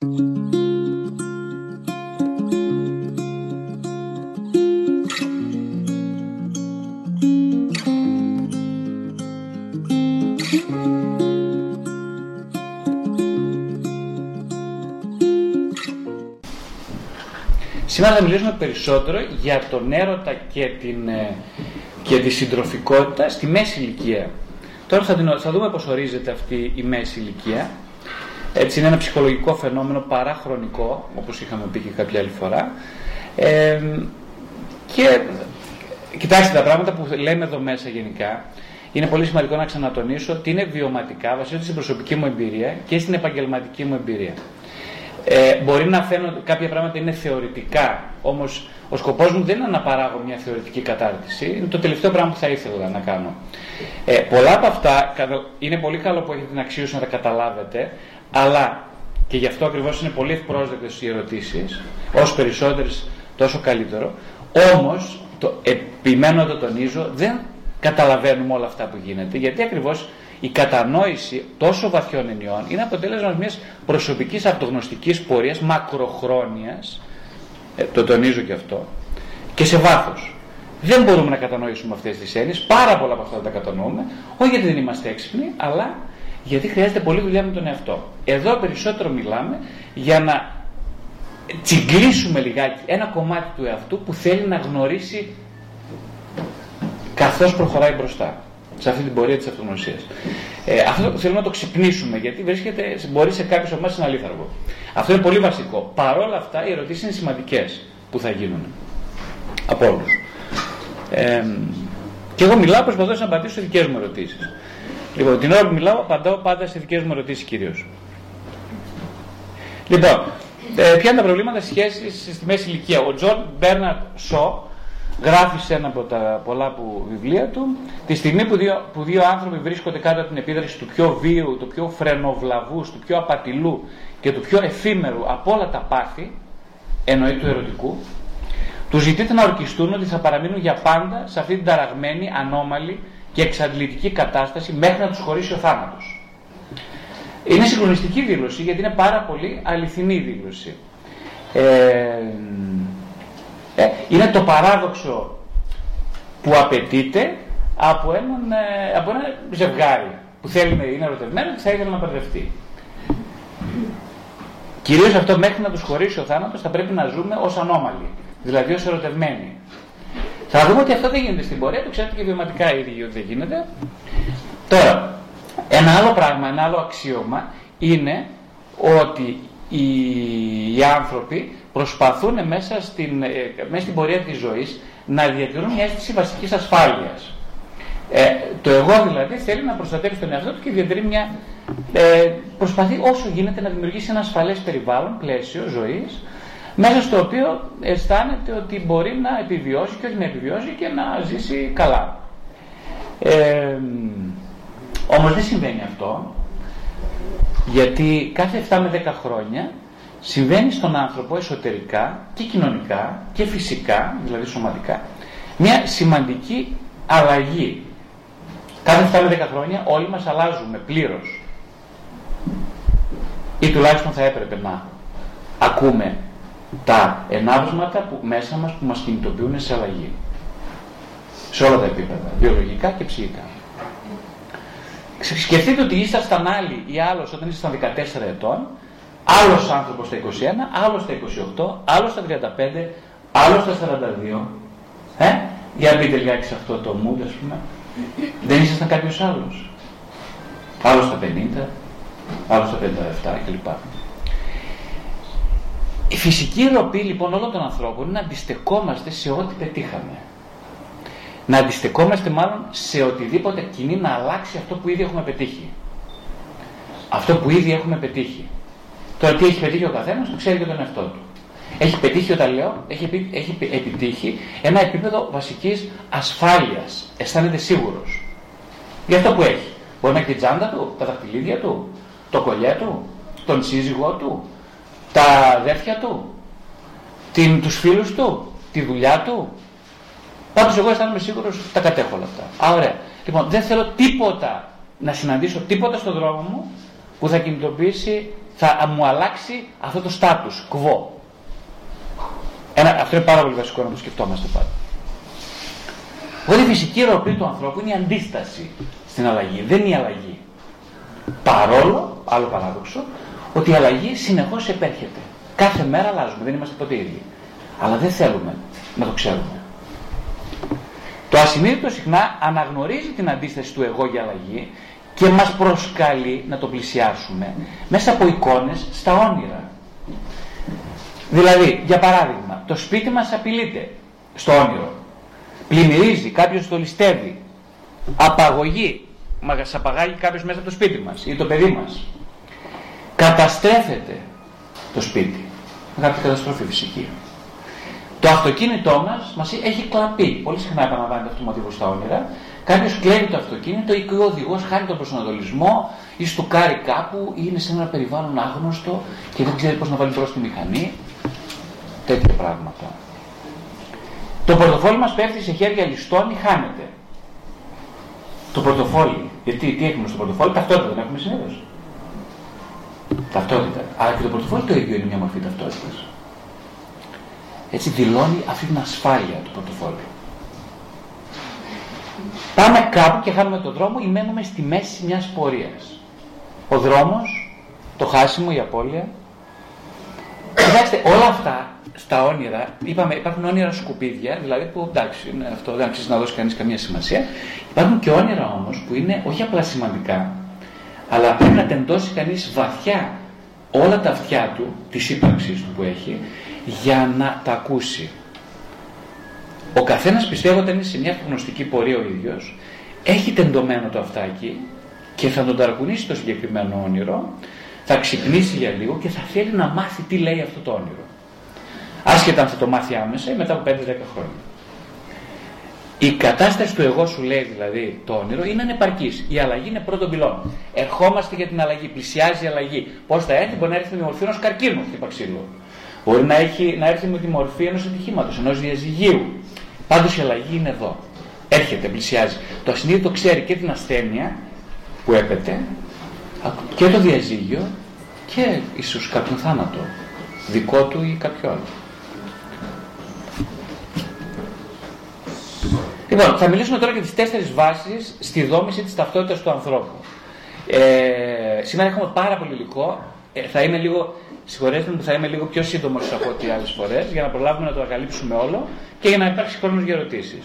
Σήμερα θα μιλήσουμε περισσότερο για τον έρωτα και, την, ε, και τη συντροφικότητα στη μέση ηλικία. Τώρα θα, θα δούμε πώς ορίζεται αυτή η μέση ηλικία. Έτσι είναι ένα ψυχολογικό φαινόμενο παράχρονικό, όπως είχαμε πει και κάποια άλλη φορά. Ε, και κοιτάξτε τα πράγματα που λέμε εδώ μέσα γενικά. Είναι πολύ σημαντικό να ξανατονίσω ότι είναι βιωματικά, βασίζονται στην προσωπική μου εμπειρία και στην επαγγελματική μου εμπειρία. Ε, μπορεί να φαίνονται κάποια πράγματα είναι θεωρητικά, όμως ο σκοπός μου δεν είναι να παράγω μια θεωρητική κατάρτιση, είναι το τελευταίο πράγμα που θα ήθελα να κάνω. Ε, πολλά από αυτά είναι πολύ καλό που έχετε την αξίωση να τα καταλάβετε, αλλά και γι' αυτό ακριβώς είναι πολύ ευπρόσδεκτες οι ερωτήσεις, όσο περισσότερες τόσο καλύτερο. Όμως, το επιμένω να το τονίζω, δεν καταλαβαίνουμε όλα αυτά που γίνεται, γιατί ακριβώς η κατανόηση τόσο βαθιών ενιών είναι αποτέλεσμα μιας προσωπικής αυτογνωστικής πορείας μακροχρόνιας, ε, το τονίζω και αυτό, και σε βάθος. Δεν μπορούμε να κατανοήσουμε αυτές τις έννοιες, πάρα πολλά από αυτά τα κατανοούμε, όχι γιατί δεν είμαστε έξυπνοι, αλλά γιατί χρειάζεται πολλή δουλειά με τον εαυτό. Εδώ περισσότερο μιλάμε για να τσιγκλίσουμε λιγάκι ένα κομμάτι του εαυτού που θέλει να γνωρίσει καθώς προχωράει μπροστά σε αυτή την πορεία της αυτογνωσίας. Ε, αυτό θέλουμε να το ξυπνήσουμε, γιατί βρίσκεται, μπορεί σε κάποιους από εμάς ένα λίθαργο. Αυτό είναι πολύ βασικό. Παρ' όλα αυτά, οι ερωτήσεις είναι σημαντικές που θα γίνουν από όλους. Ε, και εγώ μιλάω, προσπαθώ να απαντήσω σε δικές μου ερωτήσεις. Λοιπόν, την ώρα που μιλάω, απαντάω πάντα σε δικές μου ερωτήσεις κυρίως. Λοιπόν, ε, ποια είναι τα προβλήματα σχέσης στη μέση ηλικία; Ο Τζον Μπέρναρντ Σο, γράφει σε ένα από τα πολλά που βιβλία του, τη στιγμή που δύο, που δύο άνθρωποι βρίσκονται κάτω από την επίδραση του πιο βίαιου, του πιο φρενοβλαβού, του πιο απατηλού και του πιο εφήμερου από όλα τα πάθη, εννοεί του ερωτικού, τους ζητείται να ορκιστούν ότι θα παραμείνουν για πάντα σε αυτή την ταραγμένη, ανώμαλη και εξαντλητική κατάσταση μέχρι να τους χωρίσει ο θάνατος. Είναι συγκλονιστική δήλωση γιατί είναι πάρα πολύ αληθινή δήλωση. Ε, ε, είναι το παράδοξο που απαιτείται από, έναν, ε, από ένα ζευγάρι που θέλει, είναι ερωτευμένο και θα ήθελε να παντρευτεί. Κυρίως αυτό μέχρι να τους χωρίσει ο θάνατος θα πρέπει να ζούμε ως ανώμαλοι, δηλαδή ως ερωτευμένοι. Θα δούμε ότι αυτό δεν γίνεται στην πορεία, το ξέρετε και βιωματικά ήδη ότι δεν γίνεται. Τώρα, ένα άλλο πράγμα, ένα άλλο αξίωμα είναι ότι οι, οι άνθρωποι προσπαθούν μέσα στην, ε, μέσα στην πορεία της ζωής να διατηρούν μια αίσθηση βασικής ασφάλειας. Ε, το εγώ δηλαδή θέλει να προστατεύσει τον εαυτό του και διατηρεί μια. Ε, προσπαθεί όσο γίνεται να δημιουργήσει ένα ασφαλές περιβάλλον, πλαίσιο ζωής, μέσα στο οποίο αισθάνεται ότι μπορεί να επιβιώσει και όχι να επιβιώσει και να ζήσει καλά. Ε, όμως δεν συμβαίνει αυτό, γιατί κάθε 7 με 10 χρόνια συμβαίνει στον άνθρωπο εσωτερικά και κοινωνικά και φυσικά, δηλαδή σωματικά, μια σημαντική αλλαγή. Κάθε 7 με 10 χρόνια όλοι μας αλλάζουμε πλήρως. Ή τουλάχιστον θα έπρεπε να ακούμε τα ενάβσματα που μέσα μας που μας κινητοποιούν σε αλλαγή. Σε όλα τα επίπεδα, βιολογικά και ψυχικά. Σκεφτείτε ότι ήσασταν άλλοι ή άλλος όταν ήσασταν 14 ετών Άλλος άνθρωπος στα 21, άλλος στα 28, άλλος στα 35, άλλος στα 42. Ε; Για μπείτε λιγάκι σε αυτό το mood, ας πούμε. Δεν ήσασταν κάποιος άλλος. Άλλος στα 50, άλλος στα 57 κλπ. Η φυσική ροπή λοιπόν όλων των ανθρώπων είναι να αντιστεκόμαστε σε ό,τι πετύχαμε. Να αντιστεκόμαστε μάλλον σε οτιδήποτε κινεί να αλλάξει αυτό που ήδη έχουμε πετύχει. Αυτό που ήδη έχουμε πετύχει. Τώρα τι έχει πετύχει ο καθένας, το ξέρει και τον εαυτό του. Έχει πετύχει, όταν λέω, έχει, έχει επιτύχει ένα επίπεδο βασικής ασφάλειας. Αισθάνεται σίγουρος. Για αυτό που έχει. Μπορεί να έχει την τσάντα του, τα δαχτυλίδια του, το κολλιέ του, τον σύζυγό του, τα αδέρφια του, την, τους φίλους του, τη δουλειά του. Πάντως εγώ αισθάνομαι σίγουρος ότι τα κατέχω όλα αυτά. Α, ωραία. Λοιπόν, δεν θέλω τίποτα να συναντήσω τίποτα στον δρόμο μου που θα κινητοποιήσει θα μου αλλάξει αυτό το status quo. Ένα, αυτό είναι πάρα πολύ βασικό να το σκεφτόμαστε πάντα. Ότι η φυσική ροπή του ανθρώπου είναι η αντίσταση στην αλλαγή, δεν είναι η αλλαγή. Παρόλο, άλλο παράδοξο, ότι η αλλαγή συνεχώς επέρχεται. Κάθε μέρα αλλάζουμε, δεν είμαστε ποτέ ίδιοι. Αλλά δεν θέλουμε να το ξέρουμε. Το ασυνείδητο συχνά αναγνωρίζει την αντίσταση του εγώ για αλλαγή και μας προσκαλεί να το πλησιάσουμε μέσα από εικόνες στα όνειρα. Δηλαδή, για παράδειγμα, το σπίτι μας απειλείται στο όνειρο. Πλημμυρίζει, κάποιος το ληστεύει. Απαγωγή, μας απαγάγει κάποιος μέσα από το σπίτι μας ή το παιδί μας. Καταστρέφεται το σπίτι. Κάποια καταστροφή φυσική. Το αυτοκίνητό μας μας έχει κλαπεί. Πολύ συχνά επαναλαμβάνεται αυτό το μοτίβο στα όνειρα. Κάποιος κλέβει το αυτοκίνητο ή ο οδηγός χάνει τον προσανατολισμό ή στουκάρει κάπου ή είναι σε ένα περιβάλλον άγνωστο και δεν ξέρει πώς να βάλει μπρος τη μηχανή. Τέτοια πράγματα. Το πορτοφόλι μας πέφτει σε χέρια ληστών ή χάνεται. Το πορτοφόλι. Γιατί τι έχουμε στο πορτοφόλι, ταυτότητα δεν έχουμε συνήθως. Ταυτότητα. Αλλά και το πορτοφόλι το ίδιο είναι μια μορφή ταυτότητας. Έτσι δηλώνει αυτή την ασφάλεια του πορτοφόλι. Πάμε κάπου και χάνουμε τον δρόμο ή μένουμε στη μέση μιας πορείας. Ο δρόμος, το χάσιμο, η απώλεια. Κοιτάξτε, όλα αυτά στα όνειρα, είπαμε, υπάρχουν όνειρα σκουπίδια, δηλαδή που εντάξει, είναι αυτό δεν αξίζει να δώσει κανείς καμία σημασία. Υπάρχουν και όνειρα όμως που είναι όχι απλά σημαντικά, αλλά πρέπει να τεντώσει κανείς βαθιά όλα τα αυτιά του, της ύπαρξής του που έχει, για να τα ακούσει. Ο καθένας πιστεύω όταν είναι σε μια γνωστική πορεία ο ίδιος, έχει τεντωμένο το αυτάκι και θα τον ταρακουνήσει το συγκεκριμένο όνειρο, θα ξυπνήσει για λίγο και θα θέλει να μάθει τι λέει αυτό το όνειρο. Άσχετα αν θα το μάθει άμεσα ή μετά από 5-10 χρόνια. Η κατάσταση του εγώ σου λέει δηλαδή το όνειρο είναι ανεπαρκής. Η αλλαγή είναι πρώτον πυλόν. Ερχόμαστε για την αλλαγή, πλησιάζει η αλλαγή. Πώς θα έρθει, μπορεί να έρθει με τη μορφή ενός καρκίνου, χτύπα ξύλο. Μπορεί να, έχει, να έρθει με τη μορφή ενός ατυχήματος, ενός διαζυγίου. Πάντως η αλλαγή είναι εδώ. Έρχεται, πλησιάζει. Το ασυνείδητο ξέρει και την ασθένεια που έπεται και το διαζύγιο και ίσως κάποιον θάνατο δικό του ή κάποιο άλλο. Λοιπόν, θα μιλήσουμε τώρα για τις τέσσερις βάσεις στη δόμηση της ταυτότητας του ανθρώπου. Ε, σήμερα έχουμε πάρα πολύ υλικό. Ε, θα είμαι λίγο Συγχωρέστε μου που θα είμαι λίγο πιο σύντομος από ό,τι άλλες φορές για να προλάβουμε να το αναλύσουμε όλο και για να υπάρξει χρόνος για ερωτήσεις.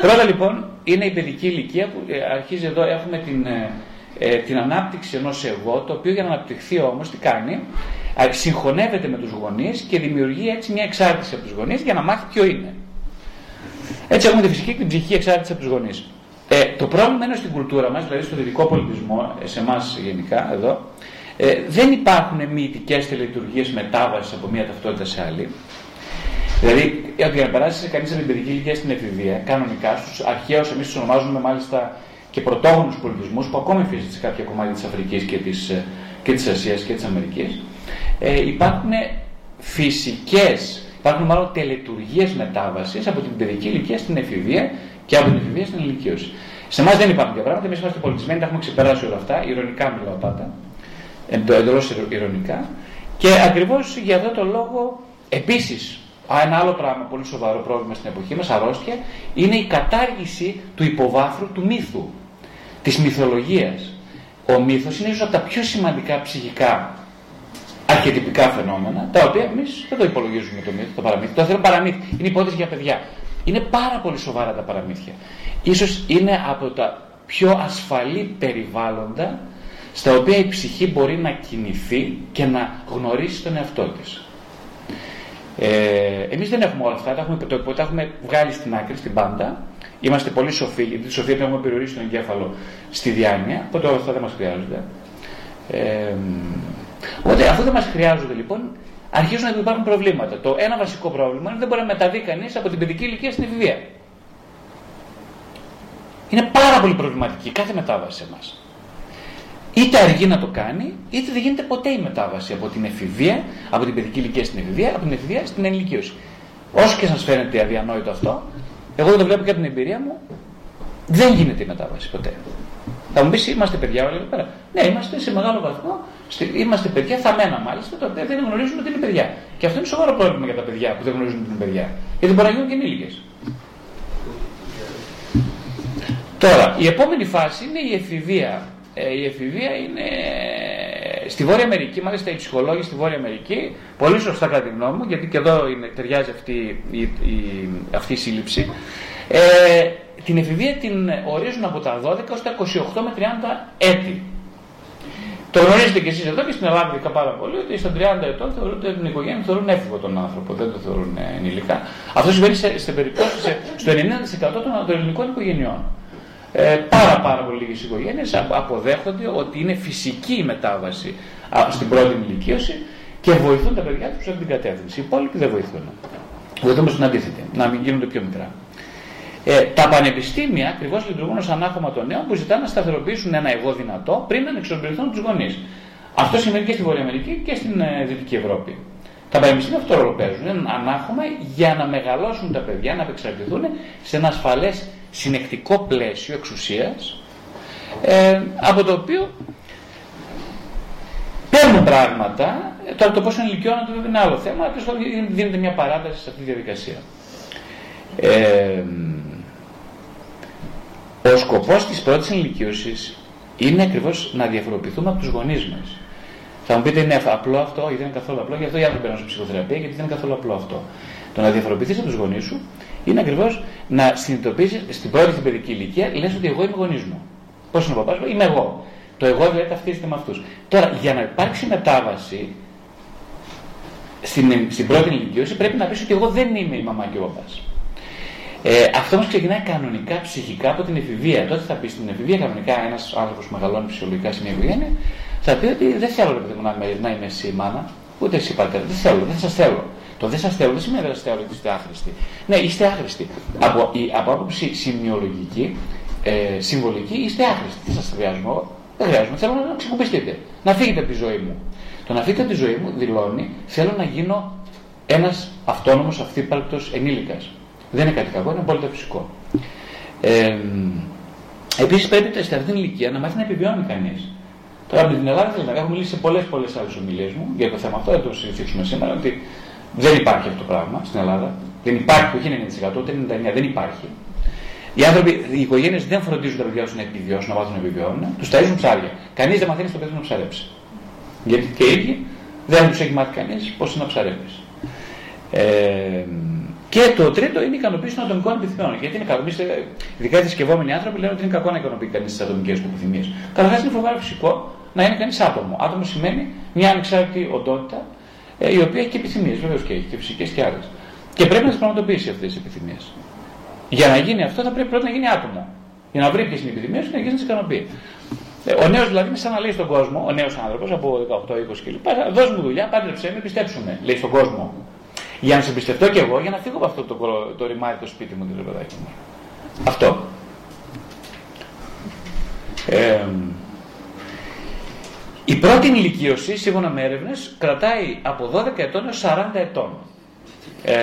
Πρώτα λοιπόν είναι η παιδική ηλικία που ε, αρχίζει εδώ, έχουμε την, ε, ε, την ανάπτυξη ενός εγώ, το οποίο για να αναπτυχθεί όμως τι κάνει, συγχωνεύεται με τους γονείς και δημιουργεί έτσι μια εξάρτηση από τους γονείς για να μάθει ποιο είναι. Έτσι έχουμε τη φυσική και την ψυχική εξάρτηση από τους γονείς. Ε, το πρόβλημα είναι στην κουλτούρα μας, δηλαδή στο δυτικό πολιτισμό, σε εμάς γενικά εδώ, ε, δεν υπάρχουν μυητικές τελετουργίες μετάβασης από μία ταυτότητα σε άλλη. Δηλαδή, για να περάσει κανείς από την παιδική ηλικία στην εφηβεία, κανονικά στους αρχαίους, εμείς τους ονομάζουμε μάλιστα και πρωτόγονους πολιτισμούς που ακόμη υφίσταται σε κάποια κομμάτια της Αφρικής και της ε, και της Ασίας και της Αμερικής, ε, υπάρχουν φυσικές, υπάρχουν μάλλον τελετουργίες μετάβασης από την παιδική ηλικία στην εφηβεία και από την εφηβεία στην ηλικίωση. Σε εμάς δεν υπάρχουν τέτοια πράγματα, εμείς είμαστε πολιτισμένοι, τα έχουμε ξεπεράσει όλα αυτά, ηρωνικά μιλάω πάντα εντελώς ηρωνικά. Και ακριβώς για αυτό το λόγο, επίσης, ένα άλλο πράγμα, πολύ σοβαρό πρόβλημα στην εποχή μας, αρρώστια, είναι η κατάργηση του υποβάθρου του μύθου, της μυθολογίας. Ο μύθος είναι ίσως από τα πιο σημαντικά ψυχικά αρχιετυπικά φαινόμενα, τα οποία εμείς δεν το υπολογίζουμε το μύθο, το παραμύθι. Το θέλω παραμύθι. Είναι υπόθεση για παιδιά. Είναι πάρα πολύ σοβαρά τα παραμύθια. Ίσως είναι από τα πιο ασφαλή περιβάλλοντα στα οποία η ψυχή μπορεί να κινηθεί και να γνωρίσει τον εαυτό της. Ε, εμείς δεν έχουμε όλα αυτά, τα έχουμε, το, τα έχουμε βγάλει στην άκρη, στην πάντα. Είμαστε πολύ σοφοί, γιατί τη σοφία την έχουμε περιορίσει τον εγκέφαλο στη διάνοια, οπότε όλα αυτά δεν μας χρειάζονται. Ε, οπότε αφού δεν μας χρειάζονται λοιπόν, αρχίζουν να υπάρχουν προβλήματα. Το ένα βασικό πρόβλημα είναι ότι δεν μπορεί να μεταβεί κανείς από την παιδική ηλικία στην εφηβεία. Είναι πάρα πολύ προβληματική κάθε μετάβαση σε εμάς είτε αργεί να το κάνει, είτε δεν γίνεται ποτέ η μετάβαση από την εφηβεία, από την παιδική ηλικία στην εφηβεία, από την εφηβεία στην ενηλικίωση. Όσο και σας φαίνεται αδιανόητο αυτό, εγώ το βλέπω και από την εμπειρία μου, δεν γίνεται η μετάβαση ποτέ. Θα μου πεις, είμαστε παιδιά όλοι εδώ πέρα. Ναι, είμαστε σε μεγάλο βαθμό. Είμαστε παιδιά θαμμένα μάλιστα, τα οποία δεν γνωρίζουν ότι είναι παιδιά. Και αυτό είναι σοβαρό πρόβλημα για τα παιδιά που δεν γνωρίζουν ότι είναι παιδιά. Γιατί μπορεί να γίνουν και ενήλικε. Τώρα, η επόμενη φάση είναι η εφηβεία. Ε, η εφηβεία είναι στη Βόρεια Αμερική, μάλιστα οι ψυχολόγοι στη Βόρεια Αμερική, πολύ σωστά κατά τη γνώμη μου, γιατί και εδώ είναι, ταιριάζει αυτή η, η, αυτή η σύλληψη, ε, την εφηβεία την ορίζουν από τα 12 έως τα 28 με 30 έτη. Το γνωρίζετε και εσείς εδώ και στην Ελλάδα ειδικά πάρα πολύ ότι στα 30 ετών θεωρούνται την οικογένεια θεωρούν έφηβο τον άνθρωπο, δεν το θεωρούν ενηλικά. Αυτό συμβαίνει σε, σε περίπτωση στο 90% των ελληνικών οικογενειών. Ε, πάρα πάρα πολύ λίγες οικογένειες αποδέχονται ότι είναι φυσική η μετάβαση στην πρώτη ηλικίωση και βοηθούν τα παιδιά τους σε αυτήν την κατεύθυνση. Οι υπόλοιποι δεν βοηθούν. Βοηθούν προς την αντίθετη, να μην γίνονται πιο μικρά. Ε, τα πανεπιστήμια ακριβώς λειτουργούν ως ανάχωμα των νέων που ζητάνε να σταθεροποιήσουν ένα εγώ δυνατό πριν να εξορμπηθούν τους γονείς. Αυτό σημαίνει και στη Βόρεια Αμερική και στην ε, Δυτική Ευρώπη. Τα πανεπιστήμια αυτό ρόλο παίζουν. Είναι ανάχωμα για να μεγαλώσουν τα παιδιά, να απεξαρτηθούν σε ένα ασφαλές συνεκτικό πλαίσιο εξουσίας ε, από το οποίο παίρνουν πράγματα, τώρα το πόσο ενηλικιώνονται είναι άλλο θέμα, αλλά δίνεται μια παράταση σε αυτή τη διαδικασία. Ε, ο σκοπός της πρώτης ενηλικίωσης είναι ακριβώς να διαφοροποιηθούμε από τους γονείς μας. Θα μου πείτε είναι απλό αυτό, ή δεν είναι καθόλου απλό, γι' αυτό οι άνθρωποι παίρνουν ψυχοθεραπεία, γιατί δεν είναι καθόλου απλό αυτό. Το να διαφοροποιηθείς από τους γονείς σου είναι ακριβώς να συνειδητοποιήσεις στην πρώτη στην παιδική ηλικία, λες ότι εγώ είμαι γονείς μου. Πώς είναι ο παπάς μου, είμαι εγώ. Το εγώ δηλαδή ταυτίζεται με αυτούς. Τώρα, για να υπάρξει μετάβαση στην, στην πρώτη ηλικίωση, πρέπει να πεις ότι εγώ δεν είμαι η μαμά και ο παπάς. Ε, αυτό όμως ξεκινάει κανονικά ψυχικά από την εφηβεία. Τότε θα πεις στην εφηβεία κανονικά ένας άνθρωπος που μεγαλώνει φυσιολογικά σε μια οικογένεια, θα πει ότι δεν θέλω να, να είμαι εσύ η μάνα, ούτε εσύ πατέρα. Δεν θέλω, δεν σας θέλω. Το δεν σας θέλω δεν σημαίνει δεν σας θέλω ότι είστε άχρηστοι. Ναι, είστε άχρηστοι. Από, η, από άποψη σημειολογική, ε, συμβολική, είστε άχρηστοι. Τι σας χρειάζομαι Δεν χρειάζομαι. Θέλω να ξεκουμπιστείτε. Να φύγετε από τη ζωή μου. Το να φύγετε από τη ζωή μου δηλώνει θέλω να γίνω ένας αυτόνομος αυθύπαρκτο ενήλικας. Δεν είναι κάτι κακό, είναι απόλυτα φυσικό. Ε, Επίσης πρέπει σε αυτήν την ηλικία να μάθει να επιβιώνει κανείς. Τώρα με την Ελλάδα δηλαδή, έχω μιλήσει σε πολλές πολλές άλλες ομιλίες μου για το θέμα αυτό, δεν το συζητήσουμε σήμερα, ότι δεν υπάρχει αυτό το πράγμα στην Ελλάδα. Δεν υπάρχει, όχι 90%, ούτε 99%, δεν υπάρχει. Οι άνθρωποι, οι οικογένειες δεν φροντίζουν τα παιδιά τους να επιβιώσουν, να μάθουν να επιβιώνουν, τους ταΐζουν ψάρια. Κανείς δεν μαθαίνει στο παιδί να ψαρέψει. Γιατί και οι ίδιοι δεν τους έχει μάθει κανείς πώς να ψαρέψει. Ε, και το τρίτο είναι η ικανοποίηση των ατομικών επιθυμιών. Γιατί είναι κακό. Ειδικά οι θρησκευόμενοι άνθρωποι λένε ότι είναι κακό να ικανοποιεί κανείς τις ατομικές του επιθυμίες. Καταρχάς είναι φοβερά φυσικό να είναι κανείς άτομο. Άτομο σημαίνει μια ανεξάρτητη οντότητα ε, η οποία έχει και επιθυμίες, βεβαίως και έχει και φυσικές και άλλες. Και πρέπει να τις πραγματοποιήσει αυτές τι επιθυμίες. Για να γίνει αυτό θα πρέπει πρώτα να γίνει άτομο. Για να βρει ποιες είναι οι επιθυμίες και να γίνει να τις ικανοποιεί. Ε, ο νέος δηλαδή είναι σαν να λέει στον κόσμο, ο νέος άνθρωπος από 18, 20 κλπ. Δώσ' μου δουλειά, πάντρεψέ με, πιστέψου με, λέει στον κόσμο. Για να σε εμπιστευτώ κι εγώ, για να φύγω από αυτό το, το, το ρημάδι το σπίτι μου, δηλαδή παιδάκι μου. Αυτό. Ε, η πρώτη ηλικίωση, σύμφωνα με έρευνες, κρατάει από 12 ετών έως 40 ετών. Ε,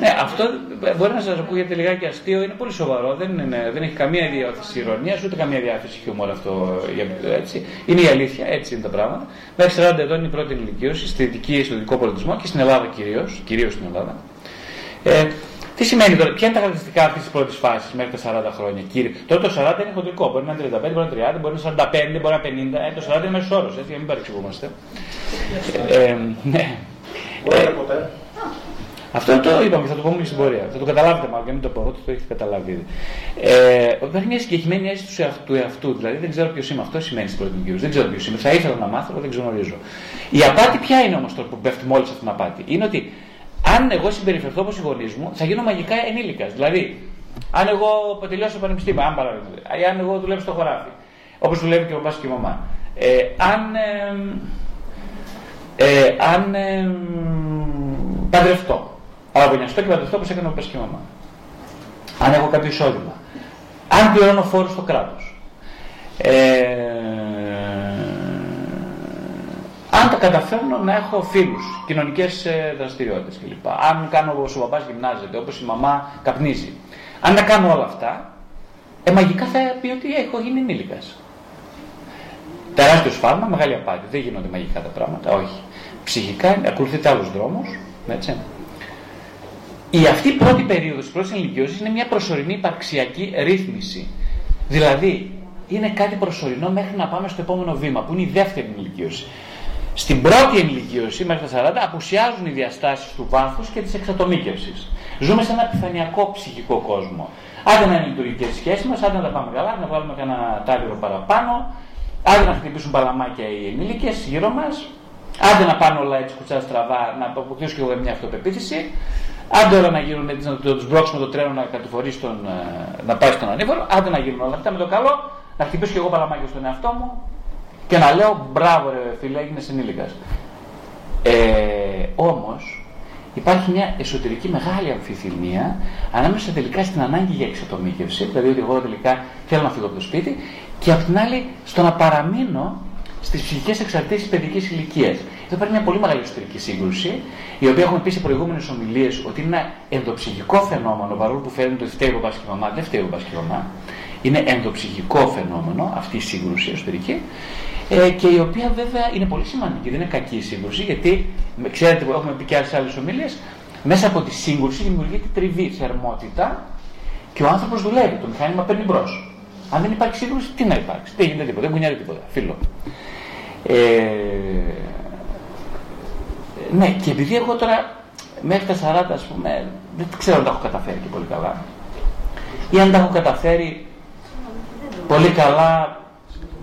ναι, αυτό μπορεί να σας ακούγεται λιγάκι αστείο, είναι πολύ σοβαρό. Δεν, είναι, δεν έχει καμία διάθεση ηρωνία ούτε καμία διάθεση χιούμορ αυτό. Έτσι. Είναι η αλήθεια, έτσι είναι τα πράγματα. Μέχρι 40 ετών είναι η πρώτη ηλικίωση, στη δική, στο δικό πολιτισμό και στην Ελλάδα κυρίως, κυρίως στην Ελλάδα. Ε, τι σημαίνει τώρα, ποια είναι τα χαρακτηριστικά αυτής της πρώτης φάσης μέχρι τα 40 χρόνια, κύριε; Τώρα το 40 είναι χοντρικό. Μπορεί να είναι 35, μπορεί να είναι 30, μπορεί να είναι 45, μπορεί να είναι 50. Ε, το 40 είναι μέσος όρος, έτσι, για να μην παρεξηγούμαστε. Ε, ε, ναι. Μπορεί ποτέ. Αυτό το είπαμε και θα το πούμε και στην πορεία. Θα το καταλάβετε μάλλον και μην το πω, ότι το έχετε καταλάβει ήδη. Ε, υπάρχει μια συγκεκριμένη αίσθηση του εαυτού, δηλαδή δεν ξέρω ποιος είμαι. Αυτό σημαίνει στην πρώτη μου Δεν ξέρω ποιος είμαι. Θα ήθελα να μάθω, αλλά δεν γνωρίζω. Η απάτη ποια είναι όμως τώρα που πέφτει μόλις αυτή την απάτη; Είναι ότι αν εγώ συμπεριφερθώ όπως οι γονείς μου, θα γίνω μαγικά ενήλικας. Δηλαδή, αν εγώ τελειώσω πανεπιστήμιο, αν παράδειγμα, ή αν εγώ δουλεύω στο χωράφι, όπως δουλεύει και ο παπά και η μαμά. Ε, αν ε, ε, αν ε, παντρευτώ, αραβωνιαστώ και παντρευτώ όπως έκανε ο παπά και η μαμά. Αν έχω κάποιο εισόδημα. Αν πληρώνω φόρους στο κράτος. Ε, αν τα καταφέρνω να έχω φίλους, κοινωνικές ε, δραστηριότητες κλπ. Αν κάνω όπως ο παπάς γυμνάζεται, όπως η μαμά καπνίζει. Αν τα κάνω όλα αυτά, ε, μαγικά θα πει ότι έχω γίνει ενήλικας. Τεράστιο σφάλμα, μεγάλη απάτη. Δεν γίνονται μαγικά τα πράγματα, όχι. Ψυχικά ακολουθείται άλλους δρόμους. Η αυτή η πρώτη περίοδος τη πρώτης ενηλικίωση είναι μια προσωρινή υπαρξιακή ρύθμιση. Δηλαδή, είναι κάτι προσωρινό μέχρι να πάμε στο επόμενο βήμα, που είναι η δεύτερη ενηλικίωση. Στην πρώτη ενηλικίωση, μέχρι τα 40, απουσιάζουν οι διαστάσεις του βάθους και της εξατομίκευσης. Ζούμε σε ένα επιφανειακό ψυχικό κόσμο. Άντε να είναι λειτουργικές σχέσεις μας, άντε να τα πάμε καλά, να βάλουμε κανένα τάλιρο παραπάνω, άντε να χτυπήσουν παλαμάκια οι ενήλικες γύρω μας, άντε να πάνε όλα έτσι κουτσά στραβά, να αποκτήσω και εγώ μια αυτοπεποίθηση, άντε όλα να γίνουν έτσι, να τους μπρόξουμε το τρένο να κατηφορήσει τον, ε, να πάει στον ανήφορο, άντε να γίνουν όλα αυτά με το καλό, να χτυπήσω και εγώ παλαμάκια στον εαυτό μου και να λέω μπράβο ρε φίλε, έγινες ενήλικας. Ε, Όμως υπάρχει μια εσωτερική μεγάλη αμφιθυμία ανάμεσα τελικά στην ανάγκη για εξατομίκευση, δηλαδή ότι εγώ τελικά θέλω να φύγω από το σπίτι, και απ' την άλλη στο να παραμείνω στις ψυχικές εξαρτήσεις παιδικής ηλικίας. Εδώ υπάρχει μια πολύ μεγάλη εσωτερική σύγκρουση, η οποία έχουμε πει σε προηγούμενες ομιλίες ότι είναι ένα ενδοψυχικό φαινόμενο, παρόλο που φαίνεται ότι φταίει ο και μαμά, δεν φταίει ο και μαμά. Είναι ενδοψυχικό φαινόμενο αυτή η σύγκρουση εσωτερική, ε, και η οποία βέβαια είναι πολύ σημαντική, δεν είναι κακή η σύγκρουση, γιατί ξέρετε που έχουμε πει και άλλες άλλες ομιλίες, μέσα από τη σύγκρουση δημιουργείται τριβή, θερμότητα και ο άνθρωπος δουλεύει, το μηχάνημα παίρνει μπρος. Αν δεν υπάρχει σύγκρουση, τι να υπάρξει, δεν γίνεται τίποτα, δεν κουνιάζει τίποτα. Φίλο. Ε, ναι, και επειδή εγώ τώρα μέχρι τα 40 ας πούμε δεν ξέρω αν τα έχω καταφέρει και πολύ καλά ή αν τα έχω καταφέρει πολύ καλά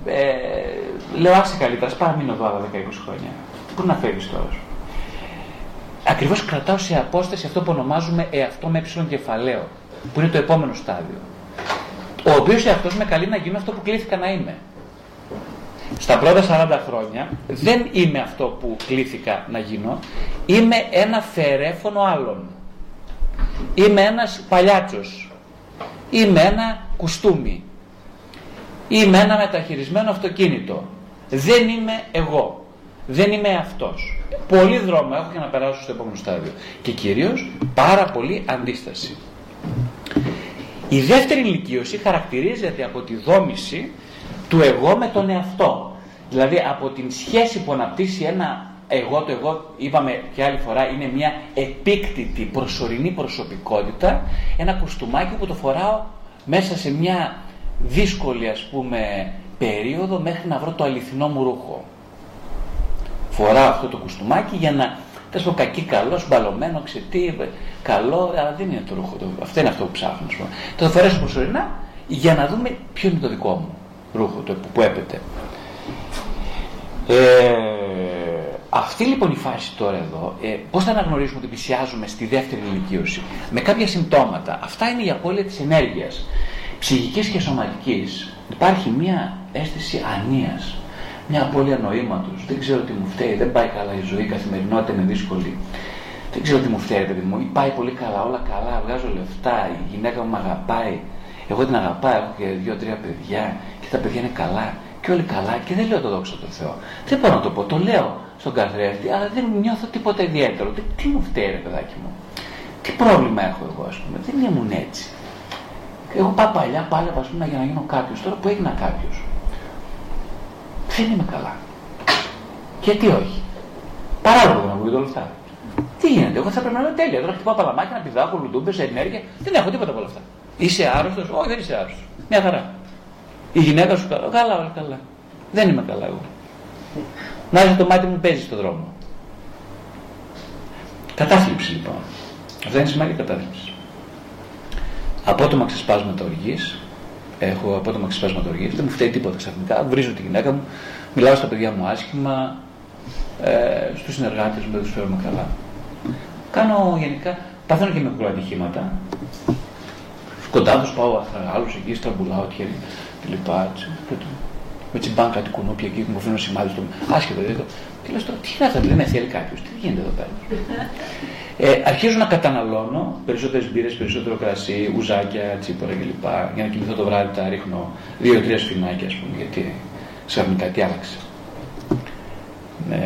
ε, λέω άσε καλύτερα, σπάρα μείνω εδώ άλλα 10-20 χρόνια. Πού να φεύγεις τώρα σου; Ακριβώς κρατάω σε απόσταση αυτό που ονομάζουμε εαυτό με έψιλον κεφαλαίο, που είναι το επόμενο στάδιο. Ο οποίος εαυτός με καλεί να γίνω αυτό που κλήθηκα να είμαι. Στα πρώτα 40 χρόνια δεν είμαι αυτό που κλήθηκα να γίνω, είμαι ένα φερέφωνο άλλων. Είμαι ένας παλιάτσος. Είμαι ένα κουστούμι. Είμαι ένα μεταχειρισμένο αυτοκίνητο. Δεν είμαι εγώ. Δεν είμαι αυτός. Πολύ δρόμο έχω για να περάσω στο επόμενο στάδιο. Και κυρίως πάρα πολύ αντίσταση. Η δεύτερη ηλικίωση χαρακτηρίζεται από τη δόμηση του εγώ με τον εαυτό. Δηλαδή από την σχέση που αναπτύσσει ένα εγώ, το εγώ είπαμε και άλλη φορά είναι μια επίκτητη προσωρινή προσωπικότητα, ένα κουστούμάκι που το φοράω μέσα σε μια δύσκολη ας πούμε περίοδο μέχρι να βρω το αληθινό μου ρούχο. Φοράω αυτό το κουστούμάκι για να Τέλο πω κακή, καλός, μπαλωμένο, ξετί, καλό, αλλά δεν είναι το ρούχο. Το, αυτό είναι αυτό που ψάχνω. Το θα φορέσω προσωρινά για να δούμε ποιο είναι το δικό μου ρούχο, το που έπεται. Ε, αυτή λοιπόν η φάση τώρα εδώ, ε, πώς θα αναγνωρίσουμε ότι πλησιάζουμε στη δεύτερη ηλικίωση, με κάποια συμπτώματα. Αυτά είναι η απώλεια της ενέργειας. Ψυχικής και σωματικής υπάρχει μια αίσθηση ανίας μια απώλεια νοήματος. Δεν ξέρω τι μου φταίει, δεν πάει καλά η ζωή, η καθημερινότητα είναι δύσκολη. Δεν ξέρω τι μου φταίει, παιδί μου. Πάει πολύ καλά, όλα καλά, βγάζω λεφτά, η γυναίκα μου αγαπάει. Εγώ την αγαπάω, έχω και δύο-τρία παιδιά και τα παιδιά είναι καλά και όλοι καλά και δεν λέω το δόξα τω Θεώ. Δεν μπορώ να το πω, το λέω στον καθρέφτη, αλλά δεν νιώθω τίποτα ιδιαίτερο. Τι, τι μου φταίει, ρε παιδάκι μου; Τι πρόβλημα έχω εγώ, ας πούμε; Δεν ήμουν έτσι. Εγώ πάω παλιά, πάλευα πούμε, για να γίνω κάποιος. Τώρα που έγινα κάποιος δεν είμαι καλά. Γιατί όχι; Παράλογο να μου πείτε όλα αυτά. Τι γίνεται, εγώ θα πρέπει να είμαι τέλεια. Τώρα χτυπάω παλαμάκια, να πηδάω, λουντούμπε, ενέργεια. Δεν έχω τίποτα από όλα αυτά. Είσαι άρρωστος, όχι δεν είσαι άρρωστος. Μια χαρά. Η γυναίκα σου καλά, καλά, όλα καλά. Δεν είμαι καλά εγώ. Να είσαι το μάτι μου παίζεις στον δρόμο. Κατάθλιψη λοιπόν. Αυτό είναι σημαντική κατάθλιψη. Απότομα ξεσπάσματα οργής, έχω απότομα ξεσπάσματα οργής, δεν μου φταίει τίποτα ξαφνικά. Βρίζω τη γυναίκα μου, μιλάω στα παιδιά μου άσχημα, ε, στους συνεργάτες μου δεν τους φέρουμε καλά. Κάνω γενικά, παθαίνω και με πολλά ατυχήματα. Κοντά τους πάω άλλου εκεί, στραμπουλάω χέρι κλπ. Με τσιμπάν κάτι κουνούπια εκεί που μου φέρνουν σημάδι στο άσχετο. Δηλαδή, και λες τώρα, τι είναι αυτό, δεν με θέλει κάποιος, τι γίνεται εδώ πέρα. Ε, αρχίζω να καταναλώνω περισσότερες μπύρες, περισσότερο κρασί, ουζάκια, τσίπορα κλπ. Για να κοιμηθώ το βράδυ τα ρίχνω δύο-τρία σφινάκια, ας πούμε, γιατί ξαφνικά τι άλλαξε. Ε,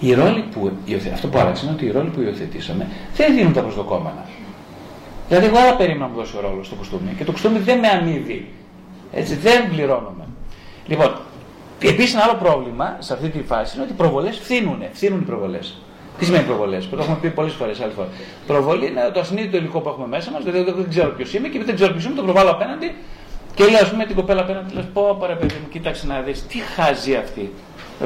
η ρόλη που, αυτό που άλλαξε είναι ότι οι ρόλοι που υιοθετήσαμε δεν δίνουν τα προσδοκόμενα. Δηλαδή, εγώ άλλα περίμενα να μου δώσει ο ρόλος στο κουστούμι και το κουστούμι δεν με αμύδει. Έτσι, δεν πληρώνομαι. Λοιπόν, Επίσης, ένα άλλο πρόβλημα σε αυτή τη φάση είναι ότι οι προβολές φθήνουν. Φθήνουν οι προβολές. Τι σημαίνει προβολές, που το έχουμε πει πολλές φορές άλλη φορά. Προβολή είναι το ασυνείδητο υλικό που έχουμε μέσα μας, δηλαδή δεν ξέρω ποιος είμαι και δεν ξέρω ποιος είμαι, το προβάλλω απέναντι και λέει, ας πούμε, την κοπέλα απέναντι, λες, πω παρα παιδί μου, κοίταξε να δεις, τι χάζει αυτή.